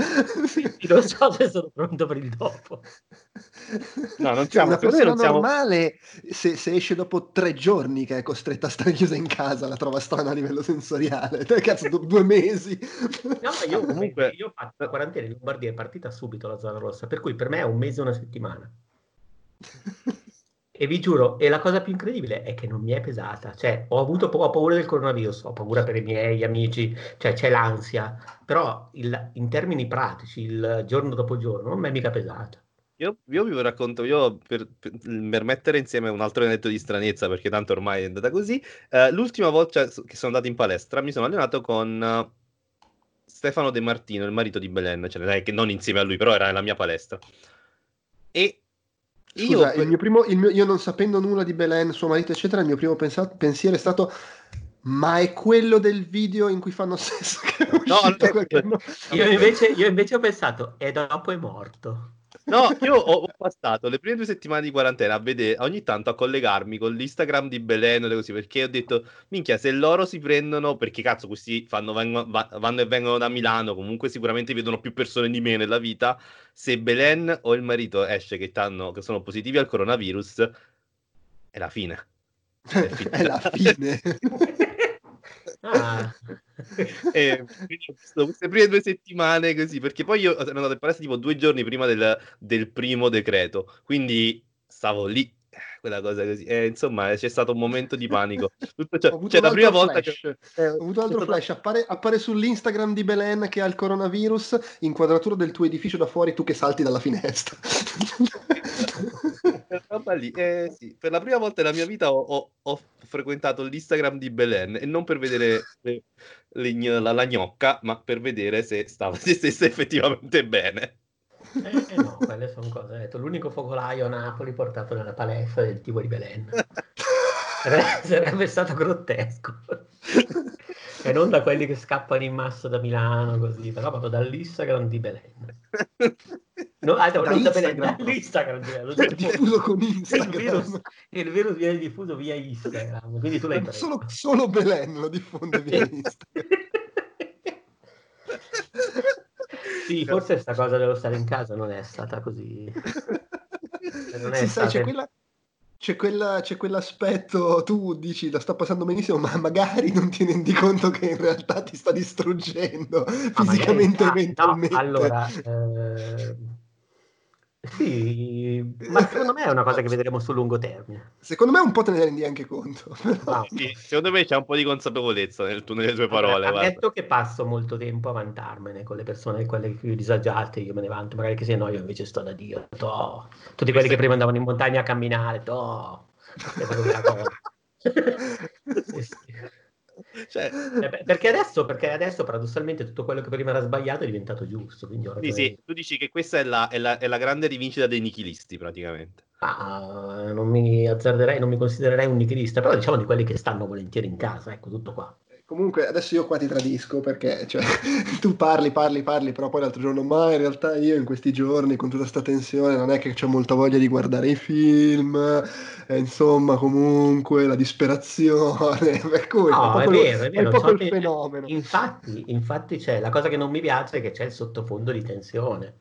Quindi non so se sono pronto per il dopo. No, non Cioè, siamo- una persona non siamo- normale, se, se esce dopo tre giorni che è costretta a stare chiusa in casa, la trova strana a livello sensoriale. Te, Cazzo, do- due mesi. No, ma io Comunque- [laughs] comunque io ho fatto la quarantena in Lombardia, è partita subito la zona rossa, per cui per me è un mese e una settimana. [laughs] E vi giuro, e la cosa più incredibile è che non mi è pesata, cioè ho avuto ho paura del coronavirus, ho paura per i miei amici, cioè c'è l'ansia, però il- in termini pratici, il giorno dopo giorno, non mi è mica pesata. Io, io vi racconto, io per, per- mettere insieme un altro aneddoto di stranezza, perché tanto ormai è andata così, eh, l'ultima volta che sono andato in palestra mi sono allenato con eh, Stefano De Martino, il marito di Belen, cioè, non insieme a lui, però era nella mia palestra. E Scusa, io... il mio primo, il mio- io non sapendo nulla di Belen, suo marito, eccetera, il mio primo pensa- pensiero è stato: Ma è quello del video in cui fanno [laughs] sesso che è No, uscito quello. anno Io invece, io invece ho pensato, e dopo è morto. No, io ho ho passato le prime due settimane di quarantena a vedere ogni tanto a collegarmi con l'Instagram di Belen e così perché ho detto, minchia, se loro si prendono, perché cazzo, questi fanno, vengono- va- vanno e vengono da Milano, comunque sicuramente vedono più persone di me nella vita. Se Belen o il marito esce che, che sono positivi al coronavirus, è la fine. è [laughs] la fine. [laughs] Ah. [laughs] E visto queste prime due settimane così, perché poi io sono andato in palestra tipo due giorni prima del, del primo decreto, quindi stavo lì, eh, quella cosa così. E, insomma, c'è stato un momento di panico. [laughs] Tutto ciò- cioè, la prima volta che... eh, Ho avuto un altro flash, appare, appare sull'Instagram di Belen che ha il coronavirus, inquadratura del tuo edificio da fuori, tu che salti dalla finestra. [laughs] Eh, sì, per la prima volta nella mia vita ho, ho- ho frequentato l'Instagram di Belen e non per vedere le- le la, la gnocca, ma per vedere se stava se stesse effettivamente bene. Eh, eh no, quelle sono cose. detto, l'unico focolaio a Napoli portato nella palestra del tipo di Belen. Sarebbe stato grottesco. e non da quelli che scappano in massa da Milano, così, però proprio dall'Instagram di Belen. No, ah, no, Da non Instagram. [laughs] di Belen. Lo so, Diffuso con il Instagram. virus, il virus viene diffuso via Instagram, quindi tu l'hai preso. Solo, solo Belen lo diffonde via Instagram. Sì, forse questa cosa dello stare in casa non è stata così. Non è Sì, sai, c'è, stata- quella- c'è quella- c'è quell'aspetto, tu dici la sta passando benissimo, ma magari non ti rendi conto che in realtà ti sta distruggendo Ah, fisicamente magari- ah, eventualmente. no, allora, eh, sì, ma secondo me è una cosa che vedremo sul lungo termine. Secondo me un po' te ne rendi anche conto. [laughs] però- Sì, secondo me c'è un po' di consapevolezza nel tu- nelle tue parole. guarda. Ammetto che passo molto tempo a vantarmene con le persone, quelle più disagiate, io me ne vanto, magari che se no io invece sto da Dio. toh. Tutti quelli che prima andavano in montagna a camminare, toh. È proprio una cosa. [laughs] [laughs] Sì, sì. Cioè, Eh beh, Perché adesso, perché adesso paradossalmente tutto quello che prima era sbagliato è diventato giusto. Ragione. sì, tu dici che questa è la, è la- è la grande rivincita dei nichilisti, praticamente. Ah, non mi azzarderei, non mi considererei un nichilista, però diciamo di quelli che stanno volentieri in casa, ecco tutto qua. Comunque adesso io qua ti tradisco perché cioè, [laughs] tu parli, parli, parli, però poi l'altro giorno, ma in realtà io in questi giorni con tutta questa tensione non è che ho molta voglia di guardare i film, e insomma comunque la disperazione, [laughs] per cui No, è è vero, è vero. proprio so il fenomeno. Infatti, infatti c'è, la cosa che non mi piace è che c'è il sottofondo di tensione.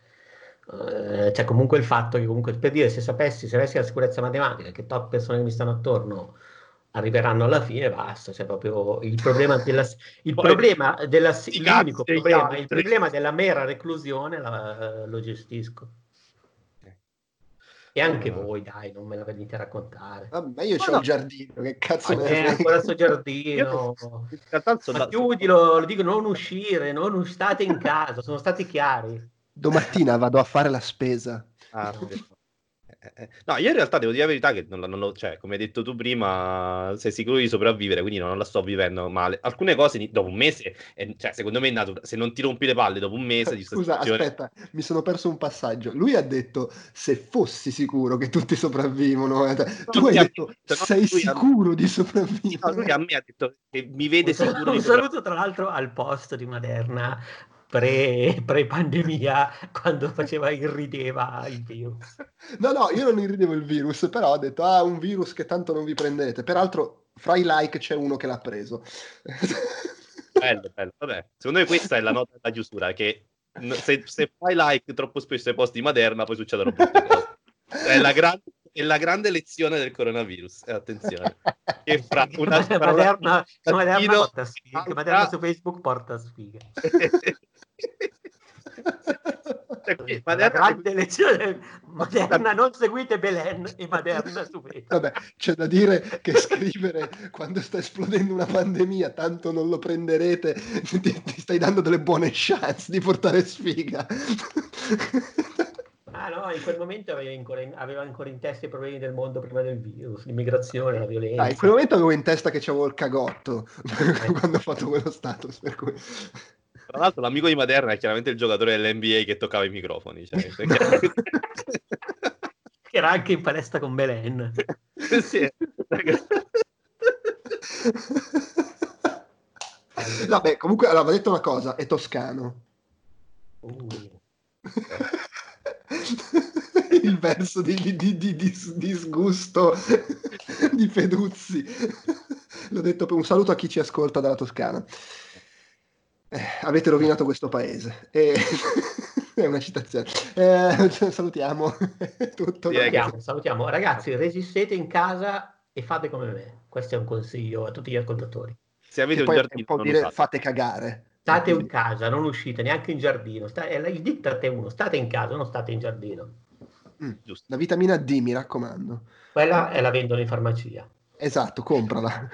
Eh, c'è comunque il fatto che comunque per dire se sapessi, se avessi la sicurezza matematica che top persone che mi stanno attorno arriveranno alla fine, basta, c'è proprio il problema [laughs] della, il Poi, problema della, l'unico problema, il problema della mera reclusione la- lo gestisco. E anche Ah. voi, dai, non me la venite a raccontare. Io Ma ho no. il giardino, che cazzo Ma me ne c'è frega? ancora sto giardino. Sono Ma chiudilo, lo dico, non uscire, non us- state in [laughs] casa, sono stati chiari. Domattina vado a fare la spesa. Ah. Eh, eh. No, io in realtà devo dire la verità che non, non lo- cioè, come hai detto tu prima, sei sicuro di sopravvivere, quindi non la sto vivendo male. Alcune cose dopo un mese, eh, cioè, secondo me è natura- se non ti rompi le palle dopo un mese di Scusa, situazione- aspetta, mi sono perso un passaggio. Lui ha detto se fossi sicuro che tutti sopravvivono. eh, Tu hai detto detto, no, sei lui ha- sicuro di No, sopravvivere. lui a me ha detto che mi vede sicuro di un saluto tra l'altro al post di Maderna pre, [laughs] pre-pandemia, quando faceva irrideva il virus. No, no, io non irridevo il virus, però ho detto, ah, un virus che tanto non vi prendete. Peraltro, fra i like c'è uno che l'ha preso. [laughs] Bello, bello. Vabbè, secondo me questa è la nota da chiusura, che se, se fai like troppo spesso ai posti di Maderna poi succedono brutte cose. È la, gran- è la grande lezione del coronavirus, eh, attenzione. Che fra una, fra [laughs] una- Maderna, un Maderna porta sfiga, Maderna su Facebook porta sfiga. Cioè, La Maderna- grande lezione Maderna, non seguite Belen e Maderna su Facebook. Vabbè, c'è da dire che scrivere quando sta esplodendo una pandemia, tanto non lo prenderete, ti, ti stai dando delle buone chance di portare sfiga. Ah no, in quel momento aveva ancora in, aveva ancora in testa i problemi del mondo prima del virus, l'immigrazione, la violenza. Ah, in quel momento avevo in testa che c'avevo il cagotto [laughs] quando ho fatto quello status, per cui... Tra l'altro l'amico di Maderna è chiaramente il giocatore dell'NBA che toccava i microfoni. Cioè, [laughs] perché- era anche in palestra con Belen. [laughs] sì. Vabbè, comunque allora, va detto una cosa, è toscano. Uh, [laughs] Il verso di, di- di- di- di- disgusto di Peduzzi. L'ho detto per un saluto a chi ci ascolta dalla Toscana. Eh, avete rovinato questo paese. E- [laughs] È una citazione. Eh, [laughs] salutiamo. [laughs] Tutto. Salutiamo, salutiamo. Ragazzi, resistete in casa e fate come me. Questo è un consiglio a tutti gli ascoltatori. Se avete Che un giardino, un dire fate cagare. State in casa, non uscite neanche in giardino. Sta- il diktat è uno, state in casa, non state in giardino. Mm. Giusto. La vitamina D, mi raccomando. Quella è la vendono in farmacia. Esatto, comprala.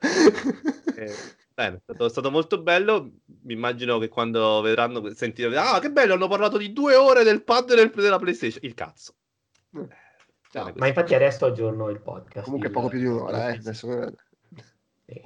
Eh, bene, è stato, è stato molto bello. Mi immagino che quando vedranno, sentiranno, ah, che bello, hanno parlato di due ore del pad del- della PlayStation. Il cazzo. No, Bene, Ma infatti adesso aggiorno il podcast. Comunque il- poco più di un'ora, eh. Adesso... Sì.